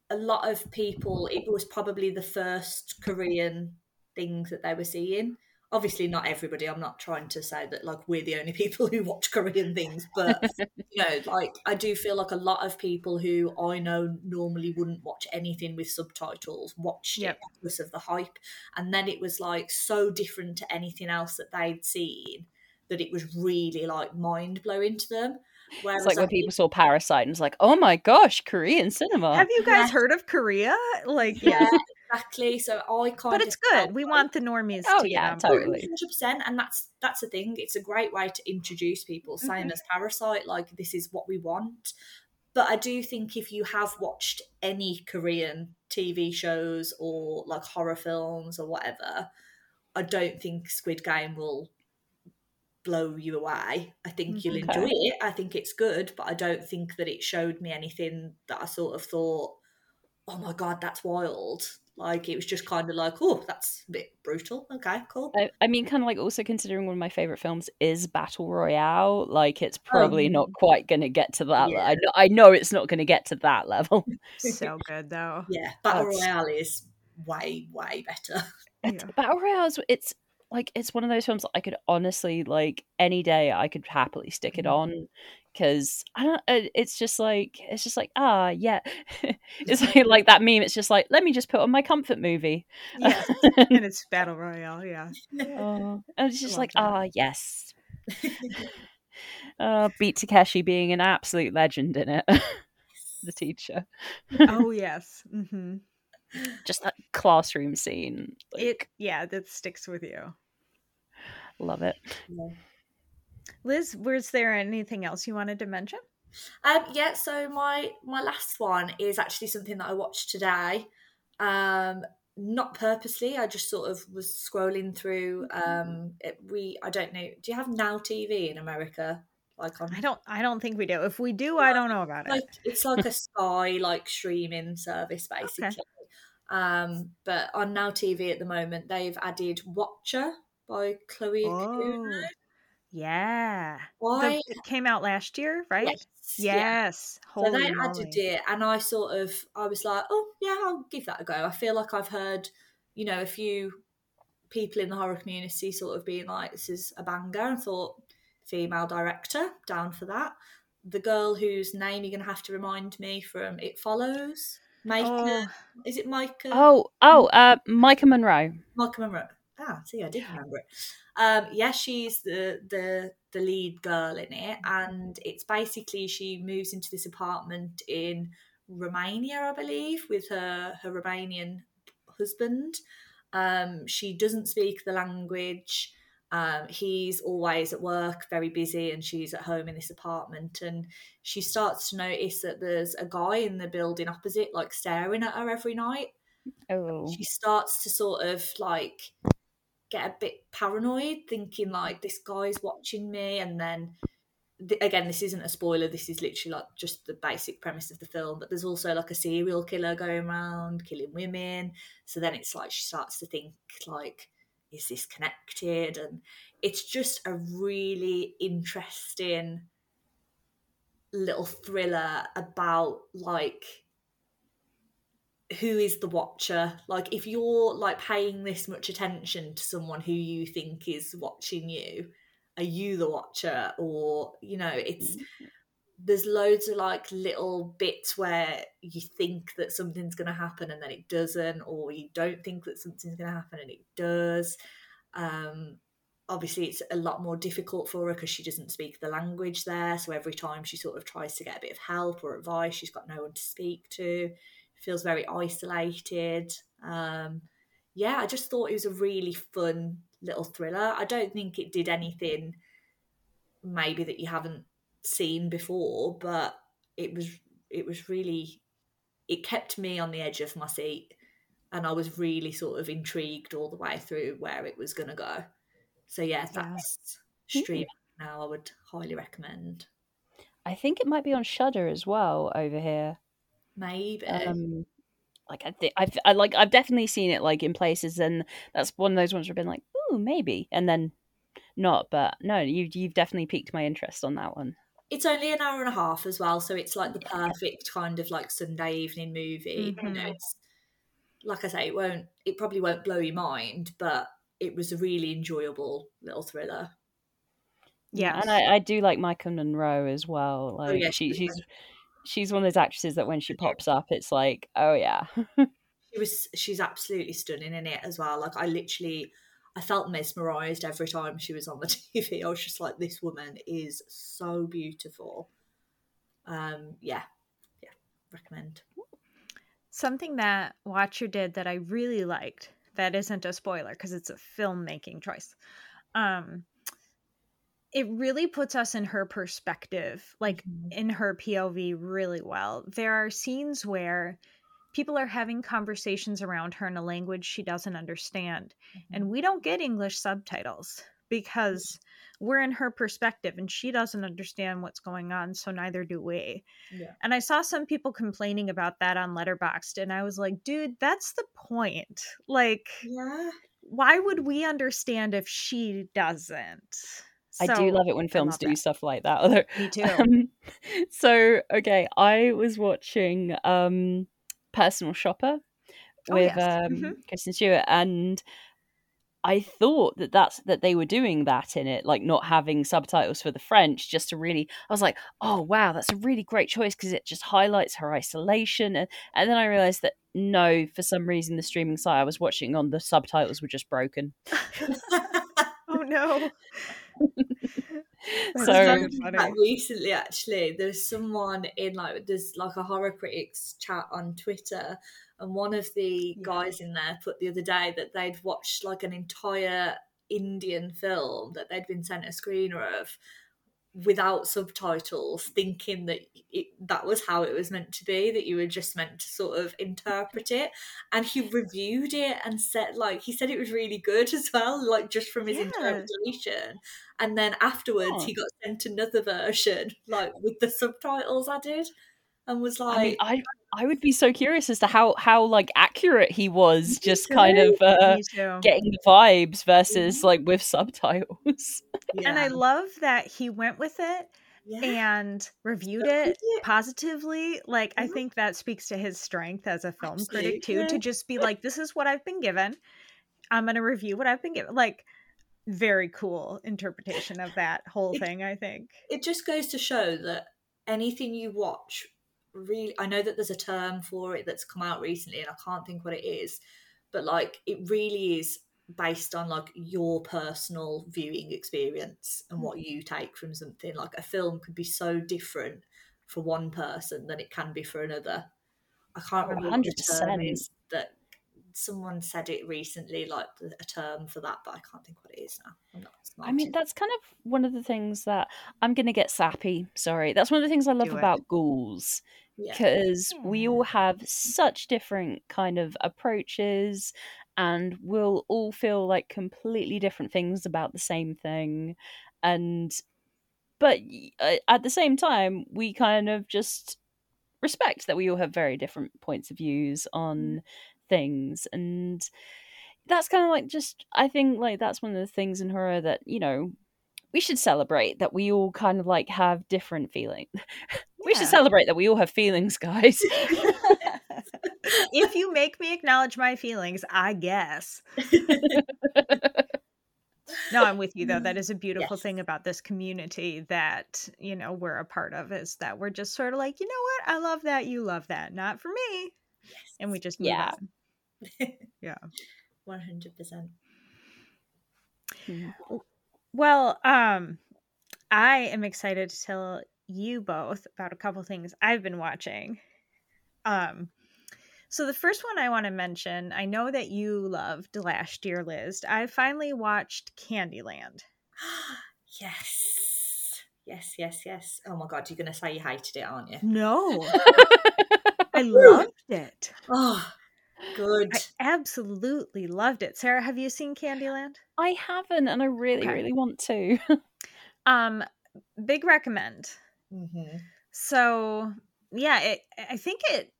a lot of people. It was probably the first Korean thing that they were seeing. Obviously, not everybody. I'm not trying to say that like we're the only <laughs> people who watch Korean things, but you know, <laughs> like I do feel like a lot of people who I know normally wouldn't watch anything with subtitles watched Yep. it because of the hype, and then it was like so different to anything else that they'd seen that it was really like mind blowing to them. Whereas it's like I when think- people saw Parasite and it's like, oh my gosh, Korean cinema. Have you guys Yeah. heard of Korea? Like, yeah, exactly. So I kind but it's good. We want the normies Oh, to get yeah, totally. Hundred percent, and that's that's the thing. It's a great way to introduce people, same Mhm. as Parasite. Like this is what we want. But I do think if you have watched any Korean TV shows or like horror films or whatever, I don't think Squid Game will blow you away. I think you'll Okay. enjoy it. I think it's good, but I don't think that it showed me anything that I sort of thought, oh my god, that's wild. Like it was just kind of like, oh, that's a bit brutal. Okay, cool. I, I mean, kind of like also considering one of my favorite films is Battle Royale. Like, it's probably Um, not quite going to get to that. yeah. I, know, I know it's not going to get to that level. <laughs> So good though. Yeah, Battle That's- Royale is way, way better. Yeah. Battle Royale is it's like it's one of those films that I could honestly like any day I could happily stick it Mhm. on because I don't. uh, It's just like it's just like ah yeah, <laughs> it's <laughs> like, like that meme. It's just like let me just put on my comfort movie. Yes. <laughs> and it's battle royale. Yeah. Oh, and it's just like that. ah yes. Uh, Beat Takeshi being an absolute legend in it. the teacher, Oh yes. hmm just that classroom scene. Like, It yeah, that sticks with you. love it. Liz, was there anything else you wanted to mention? Um, yeah, so my my last one is actually something that I watched today. Um, not purposely, I just sort of was scrolling through. Um, it, we I don't know. Do you have Now TV in America? Like on I don't I don't think we do. If we do, I don't know about like it. it's like a <laughs> Sky like streaming service basically. Um, but on Now TV at the moment, they've added Watcher by Chloe. Oh. Kuhn. Yeah. The- it came out last year, right? Yes. yeah. Yes. So Holy they moly. added it, and I sort of, I was like, oh yeah, I'll give that a go. I feel like I've heard, you know, a few people in the horror community sort of being like, this is a banger, and thought, female director, down for that. The girl whose name you're gonna have to remind me from It Follows, Maika. Oh, Is it Maika? Oh oh, uh, Maika Monroe. Maika Monroe. Ah, see, I did remember it. Um, yeah, she's the the the lead girl in it, and it's basically she moves into this apartment in Romania, I believe, with her her Romanian husband. Um, she doesn't speak the language. Um, he's always at work, very busy, and she's at home in this apartment. And she starts to notice that there's a guy in the building opposite, like staring at her every night Oh, she starts to sort of like get a bit paranoid, thinking like this guy's watching me, and then th- again, this isn't a spoiler. This is literally like just the basic premise of the film. But there's also like a serial killer going around killing women. So then it's like she starts to think like, is this connected? And it's just a really interesting little thriller about like who is the watcher? Like if you're like paying this much attention to someone who you think is watching you are you the watcher? Or you know it's Mm-hmm. there's loads of like little bits where you think that something's going to happen and then it doesn't or you don't think that something's going to happen and it does. Um obviously it's a lot more difficult for her because she doesn't speak the language there so every time she sort of tries to get a bit of help or advice she's got no one to speak to feels very isolated. Um yeah i just thought it was a really fun little thriller. I don't think it did anything maybe that you haven't seen before but it was it was really it kept me on the edge of my seat and i was really sort of intrigued all the way through where it was going to go. So yeah that's streaming now i would highly recommend. I think it might be on Shudder as well over here. Maybe Um, like I think I've I like I've definitely seen it like in places, and that's one of those ones where I've been like, ooh, maybe, and then not. But no, you you've definitely piqued my interest on that one. it's only an hour and a half as well so it's like the perfect kind of like sunday evening movie you know Mhm. it's like i say it won't it probably won't blow your mind but it was a really enjoyable little thriller Yeah. and I, I do like Maika Monroe as well. Like Oh, yeah, she, she's she's she's one of those actresses that when she pops up, it's like, oh yeah, <laughs> she was she's absolutely stunning in it as well like i literally i felt mesmerized every time she was on the <laughs> tv i was just like this woman is so beautiful. Um yeah yeah recommend. Something that Watcher did that I really liked that isn't a spoiler because it's a filmmaking choice. Um it really puts us in her perspective, like mm-hmm. in her POV really well. There are scenes where people are having conversations around her in a language she doesn't understand mm-hmm. and we don't get English subtitles because we're in her perspective and she doesn't understand what's going on so neither do we. Yeah. And I saw some people complaining about that on Letterboxd and I was like, dude, that's the point. Like yeah why would we understand if she doesn't? I do love it when films do that. stuff like that. <laughs> Although, Me too. um, so okay, I was watching um, Personal Shopper Oh, with yes. um, Mhm. Kristen Stewart, and I thought that that's that they were doing that in it, like not having subtitles for the French, just to really. I was like, oh wow, that's a really great choice because it just highlights her isolation, and and then I realized that no, for some reason the streaming site I was watching on the subtitles were just broken. <laughs> oh no. <laughs> That's So- very That funny. recently actually there's someone in like there's like a horror critics chat on twitter and one of the Yeah. guys in there put the other day that they'd watched like an entire indian film that they'd been sent a screener of without subtitles thinking that it, that was how it was meant to be that you were just meant to sort of interpret it and he reviewed it and said like he said it was really good as well like just from his Yeah. interpretation and then afterwards Oh. he got sent another version like with the subtitles added and was like I mean, I I would be so curious as to how how like accurate he was, just too. kind of uh, getting the vibes versus like with subtitles. And I love that he went with it yeah. and reviewed it it. positively. Like, I Mhm. think that speaks to his strength as a film critic, too, to just be like, this is what I've been given. I'm going to review what I've been given. Like, very cool interpretation of that whole It- thing, I think. it just goes to show that anything you watch really i know that there's a term for it that's come out recently and i can't think what it is but like it really is based on like your personal viewing experience and what you take from something. Like a film could be so different for one person than it can be for another. I can't Oh, remember what the term 100%. is that someone said it recently like a term for that but i can't think what it is now i'm not smart I mean, that's kind of one of the things that I'm going to get sappy. Sorry. That's one of the things I love about ghouls yeah because we all have such different kind of approaches and we'll all feel like completely different things about the same thing. And but uh, at the same time, we kind of just respect that we all have very different points of views on things and that's kind of like just i think like that's one of the things in horror that you know we should celebrate that we all kind of like have different feelings <laughs> we should celebrate that we all have feelings guys <laughs> if you make me acknowledge my feelings, I guess. No, I'm with you though. That is a beautiful Yes. thing about this community that, you know, we're a part of is that we're just sort of like, you know what? I love that. You love that. Not for me. And we just move Yeah. on. <laughs> Yeah. One hundred percent. Well, um, I am excited to tell you both about a couple things I've been watching. Um, so the first one I want to mention, I know that you loved last year, Liz. I finally watched Candy Land. <gasps> Yes. Yes, yes, yes. Oh my god, you're gonna say you hated it, aren't you? No, <laughs> I loved it. Oh, good. I absolutely loved it. Sarah, have you seen Candy Land? i haven't and i really Okay. really want to <laughs> Um, big recommend. hmm So yeah, it, I think it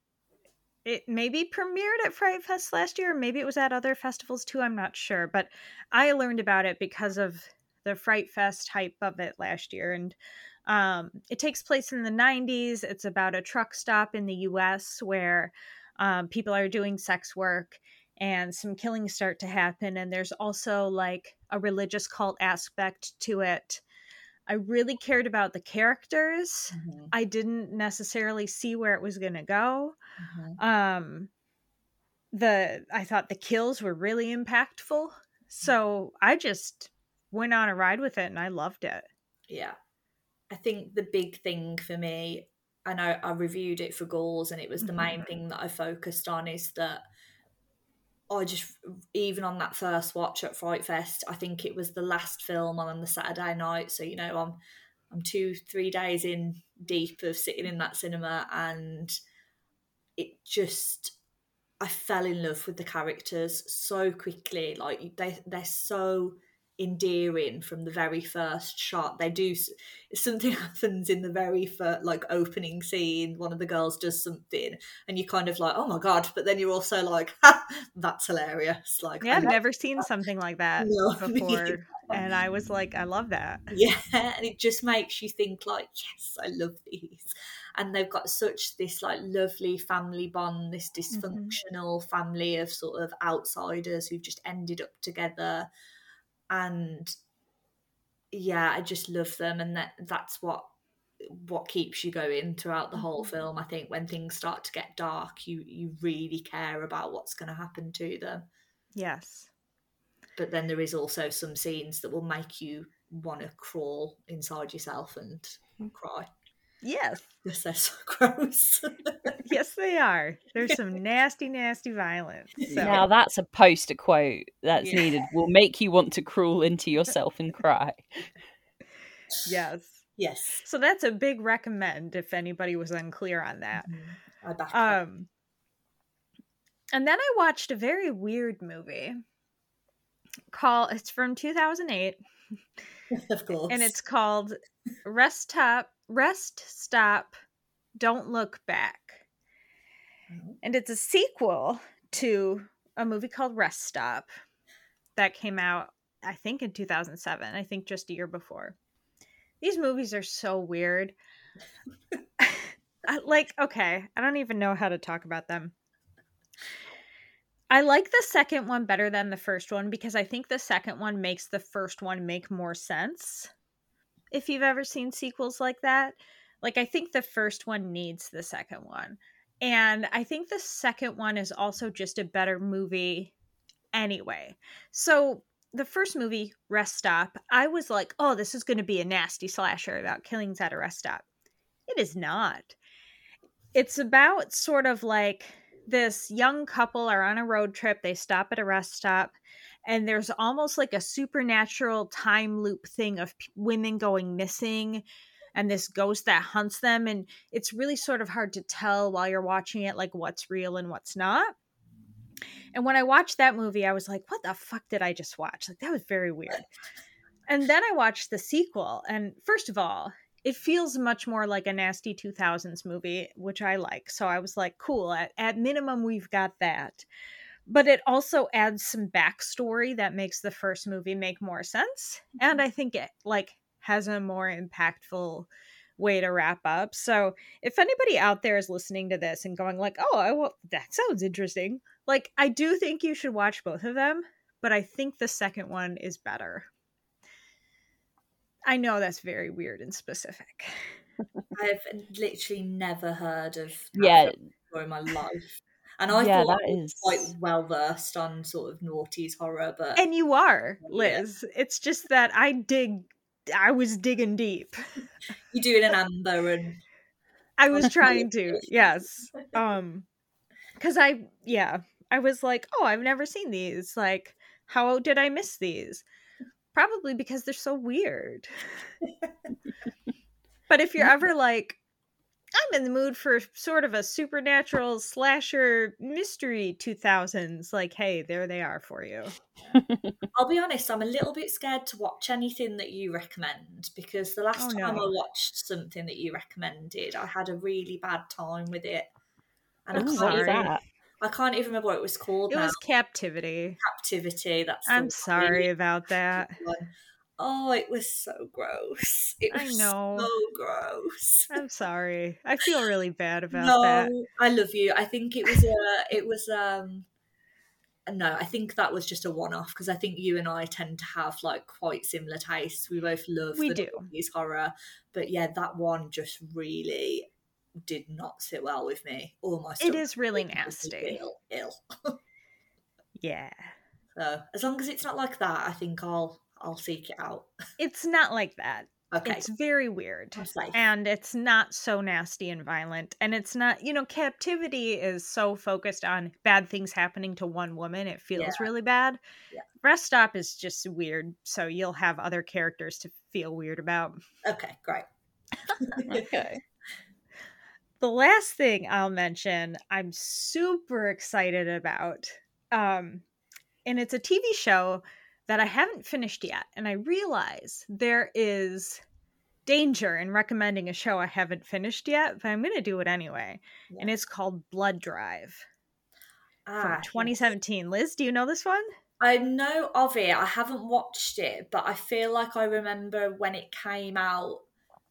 it maybe premiered at Fright Fest last year, maybe it was at other festivals too. I'm not sure, but I learned about it because of the Fright Fest hype of it last year, and um, it takes place in the 90s. It's about a truck stop in the U.S. where um, people are doing sex work. And some killings start to happen, and there's also like a religious cult aspect to it. I really cared about the characters. hmm I didn't necessarily see where it was going to go. hmm Um the I thought the kills were really impactful. So I just went on a ride with it and I loved it. Yeah. I think the big thing for me, I I reviewed it for Ghouls, and it was the main mm-hmm. thing that I focused on is that I just, even on that first watch at Fright Fest, I think it was the last film on the Saturday night. So, you know, I'm I'm two, three days in deep of sitting in that cinema, and it just I fell in love with the characters so quickly. Like they they're so endearing from the very first shot. They do something <laughs> happens in the very first like opening scene. One of the girls does something, and you're kind of like, oh my god! But then you're also like, ha, that's hilarious. Like, Yeah, I've never seen something like that <laughs> No, before. And I was like, I love that. yeah, and it just makes you think like, yes, I love these. And they've got such this like lovely family bond, this mm-hmm. dysfunctional family of sort of outsiders who've just ended up together. And yeah, I just love them and that that's what what keeps you going throughout the whole mm-hmm. film. I think when things start to get dark, you you really care about what's going to happen to them. Yes. But then there is also some scenes that will make you want to crawl inside yourself and hmm. cry. Yes. Because they're so <laughs> gross. Yes, they are. There's some nasty, nasty violence. So now that's a poster quote that's Yeah. needed will make you want to crawl into yourself and cry yes. yes. So that's a big recommend if anybody was unclear on that. I back that. Um, and then I watched a very weird movie called. It's from 2008, <laughs> of course. and it's called Rest Stop. Rest Stop. Don't Look Back, Mhm. and it's a sequel to a movie called Rest Stop that came out, I think, in 2007. I think just a year before. These movies are so weird. Like, okay, I don't even know how to talk about them. I like the second one better than the first one because I think the second one makes the first one make more sense. If you've ever seen sequels like that, like I think the first one needs the second one. And I think the second one is also just a better movie anyway. So the first movie, Rest Stop, I was like, oh, this is going to be a nasty slasher about killings at a rest stop. It is not. It's about sort of like this young couple are on a road trip. They stop at a rest stop, and there's almost like a supernatural time loop thing of p- women going missing and this ghost that hunts them. And it's really sort of hard to tell while you're watching it, like what's real and what's not. And when I watched that movie, I was like, what the fuck did I just watch? Like, that was very weird. and then I watched the sequel, and first of all, it feels much more like a nasty 2000s movie, which I like. So I was like, cool. At, at minimum, we've got that. But it also adds some backstory that makes the first movie make more sense. And mm-hmm. I think it like has a more impactful way to wrap up. So if anybody out there is listening to this and going like, "Oh, I will, that sounds interesting," like I do think you should watch both of them, but I think the second one is better. I know that's very weird and specific. <laughs> I've literally never heard of Yeah. before in my life. And I Yeah, thought that I was is- quite well versed on sort of naughties horror, but And you are, <laughs> Yeah. Liz. It's just that I dig I was digging deep. you're doing an amber and I was <laughs> trying to, yes. Um cuz I yeah, I was like, "Oh, I've never seen these. Like, how did I miss these?" Probably because they're so weird. <laughs> but if you're ever like I'm in the mood for sort of a supernatural slasher mystery 2000s, like, hey, there they are for you. <laughs> I'll be honest, I'm a little bit scared to watch anything that you recommend because the oh, last Oh, time no. I watched something that you recommended, I had a really bad time with it. And I I'm can't, sorry. even. I can't even remember what it was called It now. was captivity. Captivity. That's I'm sorry about that. <laughs> one. Oh, it was so gross. It I was know. so gross. I'm <laughs> sorry. I feel really bad about no, that. I love you. I think it was a, it was um no, I think that was just a one-off because I think you and I tend to have like quite similar tastes. We both love We the do. 90s horror, but yeah, that one just really did not sit well with me. Almost It is really nasty. Ill, ill. <laughs> Yeah. So as long as it's not like that, I think I'll I'll seek it out. <laughs> It's not like that. Okay, It's very weird. And it's not so nasty and violent. And it's not, you know, captivity is so focused on bad things happening to one woman. It feels Yeah. really bad. Yeah. Rest Stop is just weird. So you'll have other characters to feel weird about. okay, great. <laughs> <laughs> Okay. The last thing I'll mention, I'm super excited about. Um, and it's a TV show that I haven't finished yet. And I realize there is danger in recommending a show I haven't finished yet, but I'm going to do it anyway. And it's called Blood Drive Ah, from yes. 2017. Liz, do you know this one? I know of it. I haven't watched it, but I feel like I remember when it came out,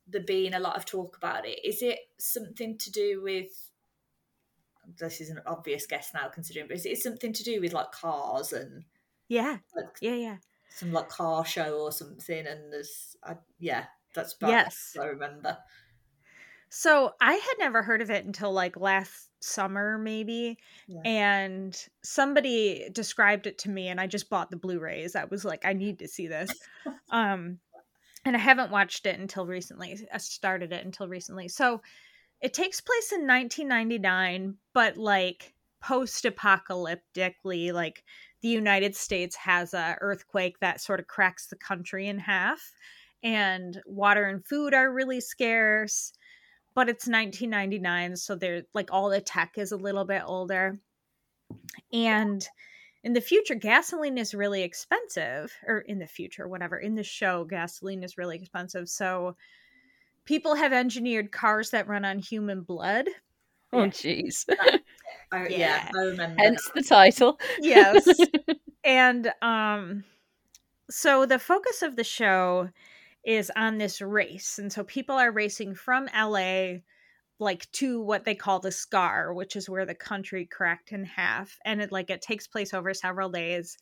there being a lot of talk about it. Is it something to do with? This is an obvious guess now, considering, but is it something to do with like cars and Yeah. like Yeah, yeah. some like car show or something? And there's, I, yeah, that's about Yes. I remember. So I had never heard of it until like last summer, maybe. Yeah. And somebody described it to me, and I just bought the Blu-rays. I was like, I need to see this. um, and I haven't watched it until recently. I started it until recently. So it takes place in 1999, but like post-apocalyptically, like the United States has a earthquake that sort of cracks the country in half, and water and food are really scarce but it's 1999 so they're like all the tech is a little bit older. And in the future gasoline is really expensive or in the future whatever in the show gasoline is really expensive. So people have engineered cars that run on human blood. Oh, jeez. I, yeah. Yeah. I remember. Hence the title. yes <laughs> and um so the focus of the show is on this race and so people are racing from LA like to what they call the scar which is where the country cracked in half and it like it takes place over several days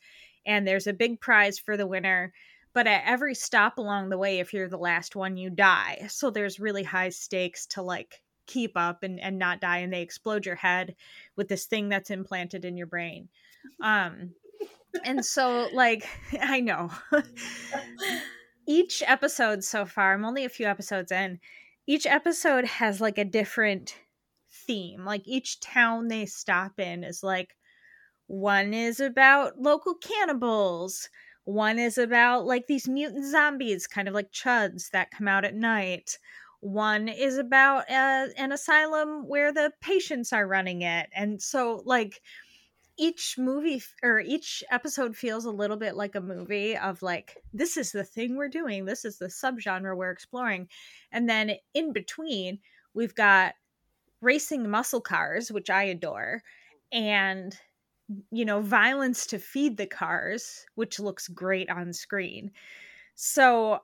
and there's a big prize for the winner but at every stop along the way if you're the last one you die so there's really high stakes to like keep up and, and not die and they explode your head with this thing that's implanted in your brain. Um and so like <laughs> i know. <laughs> Each episode so far i'm only a few episodes in each episode has like a different theme. Like each town they stop in is like one is about local cannibals one is about like these mutant zombies kind of like chuds that come out at night one is about uh, an asylum where the patients are running it and so like each movie or each episode feels a little bit like a movie of like this is the thing we're doing, this is the subgenre we're exploring. And then in between, we've got racing muscle cars, which I adore, and you know, violence to feed the cars, which looks great on screen. So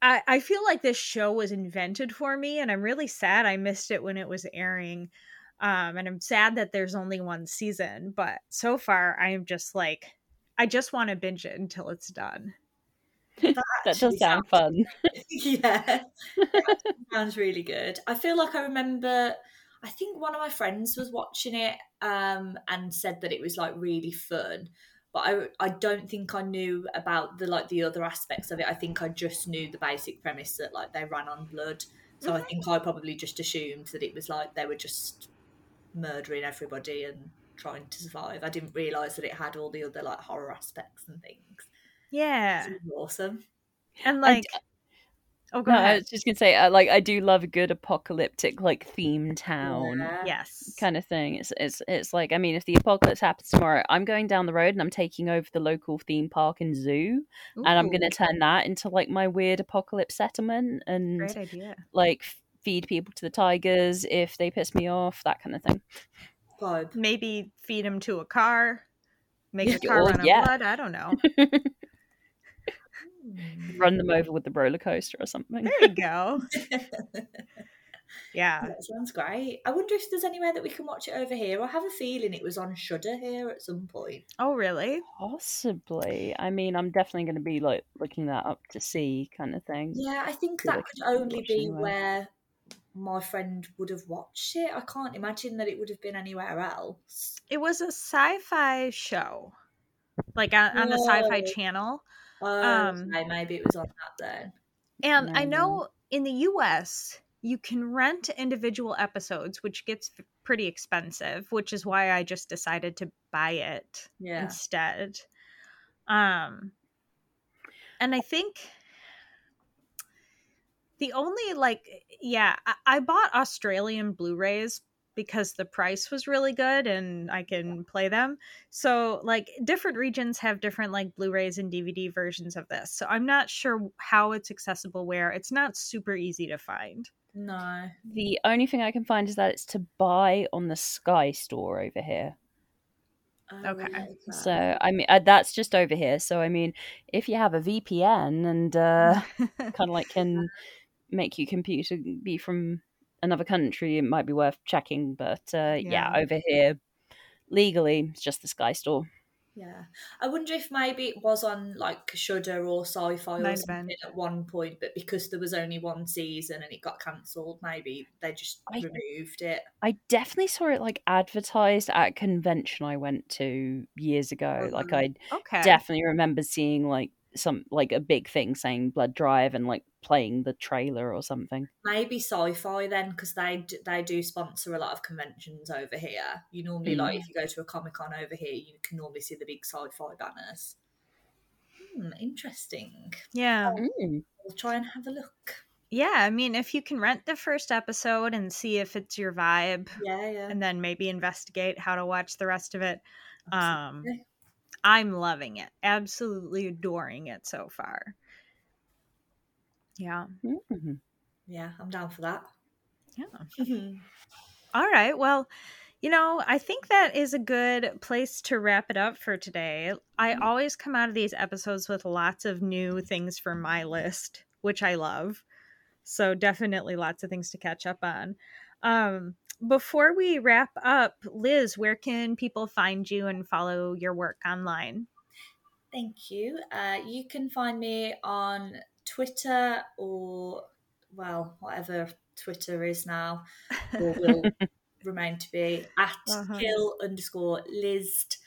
I, I feel like this show was invented for me, and I'm really sad I missed it when it was airing. Um, and I'm sad that there's only one season, but so far I am just like, I just want to binge it until it's done. <laughs> that actually does <laughs> sound fun. <laughs> yeah, sounds really good. I feel like I remember. I think one of my friends was watching it um, and said that it was like really fun, but I I don't think I knew about the like the other aspects of it. I think I just knew the basic premise that like they ran on blood. So I mm-hmm. think I probably just assumed that it was like they were just murdering everybody and trying to survive. I didn't realise that it had all the other like horror aspects and things. Yeah. It's awesome. And I like, oh, go No, I was just gonna say, uh, like, I do love a good apocalyptic, like, theme town Yeah. Yes. kind of thing. It's, it's, it's like, I mean, if the apocalypse happens tomorrow, I'm going down the road and I'm taking over the local theme park and zoo, and I'm gonna turn that into like my weird apocalypse settlement and Great idea. like feed people to the tigers if they piss me off, that kind of thing. Vibe. Maybe feed them to a car, make a car or- run yeah. blood. I don't know. <laughs> Run them over with the roller coaster or something. There you go. <laughs> Yeah. That sounds great. I wonder if there's anywhere that we can watch it over here. I have a feeling it was on Shudder here at some point. Oh, really? Possibly. I mean, I'm definitely going to be like looking that up to see, kind of thing. Yeah, I think that could only be anywhere. where my friend would have watched it. I can't imagine that it would have been anywhere else. It was a sci-fi show, like on, on the Sci-Fi Channel. Oh, Um, okay, maybe it was on that then. And I know in the US, you can rent individual episodes, which gets pretty expensive, which is why I just decided to buy it Yeah. instead. Um, and I think the only like, yeah, I, I bought Australian Blu-rays because the price was really good and I can play them. So like different regions have different like Blu-rays and DVD versions of this. So I'm not sure how it's accessible where. It's not super easy to find. No. The only thing I can find is that it's to buy on the Sky store over here. Oh, Okay. right, So I mean, uh, that's just over here. So I mean, if you have a VPN and uh, <laughs> kind of like can make your computer be from another country, it might be worth checking. But uh, yeah. Yeah. over here, legally, it's just the Sky store. Yeah. I wonder if maybe it was on like Shudder or Sci-Fi Might or something at one point, but because there was only one season and it got cancelled, maybe they just I- removed it. I definitely saw it like advertised at a convention I went to years ago. Like Mhm. I okay. definitely remember seeing like some like a big thing saying Blood Drive and like playing the trailer or something. Maybe Sci-Fi then, because they d- they do sponsor a lot of conventions over here. You normally like Mm. if you go to a Comic Con over here, you can normally see the big Sci-Fi banners. Hmm, interesting. Yeah. Mm. We'll try and have a look. Yeah, I mean, if you can rent the first episode and see if it's your vibe, Yeah, yeah. and then maybe investigate how to watch the rest of it, um. I'm loving it. Absolutely adoring it so far. Yeah. Mm. yeah, I'm down for that. Yeah. <laughs> All right. Well, you know, I think that is a good place to wrap it up for today. I Mhm. always come out of these episodes with lots of new things for my list, which I love. So definitely lots of things to catch up on. Um, before we wrap up, Liz, where can people find you and follow your work online? Thank you. Uh, you can find me on Twitter or, well, whatever Twitter is now, <laughs> or will remain to be at Uh-huh. kill underscore list.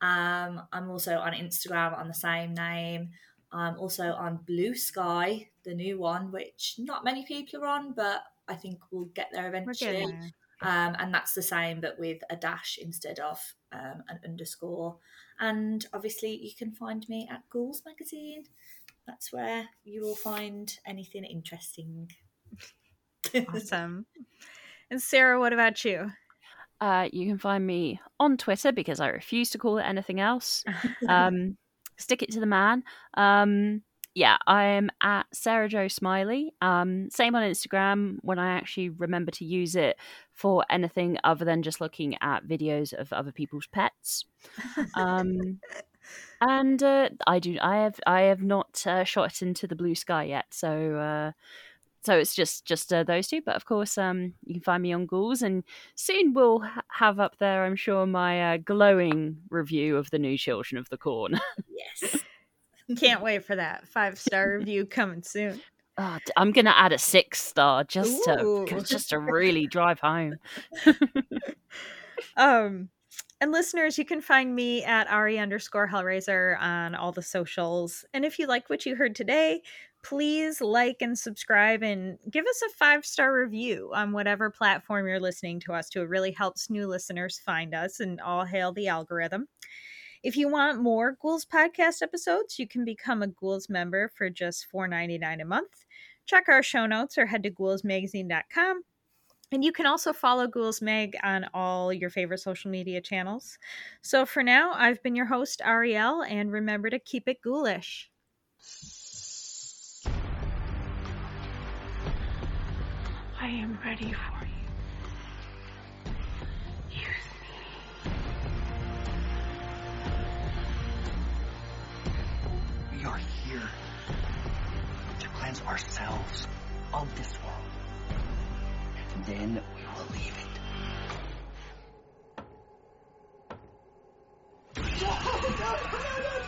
Um, I'm also on Instagram on the same name. I'm also on Blue Sky, the new one, which not many people are on, but I think we'll get there eventually. there. Um, and that's the same, but with a dash instead of um, an underscore. And obviously, you can find me at Ghouls Magazine. That's where you will find anything interesting. Awesome. And Sarah, what about you? Uh, you can find me on Twitter because I refuse to call it anything else. <laughs> Um, stick it to the man. Um, yeah, I'm at Sarah Jo Smiley. Um, same on Instagram when I actually remember to use it for anything other than just looking at videos of other people's pets. <laughs> Um, and uh, I do. I have. I have not uh, shot into the blue sky yet. So. Uh, so it's just just uh, those two, but of course, um, you can find me on Ghouls, and soon we'll ha- have up there, I'm sure, my uh, glowing review of the new Children of the Corn. Yes. Can't wait for that five star review coming soon. Oh, I'm gonna add a six star just to just to really drive home. <laughs> Um, and listeners, you can find me at Ari underscore Hellraiser on all the socials. And if you like what you heard today, please like and subscribe and give us a five star review on whatever platform you're listening to us to. It really helps new listeners find us and all hail the algorithm. If you want more Ghouls podcast episodes, you can become a Ghouls member for just $4.99 a month. Check our show notes or head to ghoulsmagazine.com. And you can also follow Ghouls Mag on all your favorite social media channels. So for now, I've been your host, Ariel, and remember to keep it ghoulish. I am ready for you. Me. We are here to cleanse ourselves of this world. Then we will leave it. <laughs>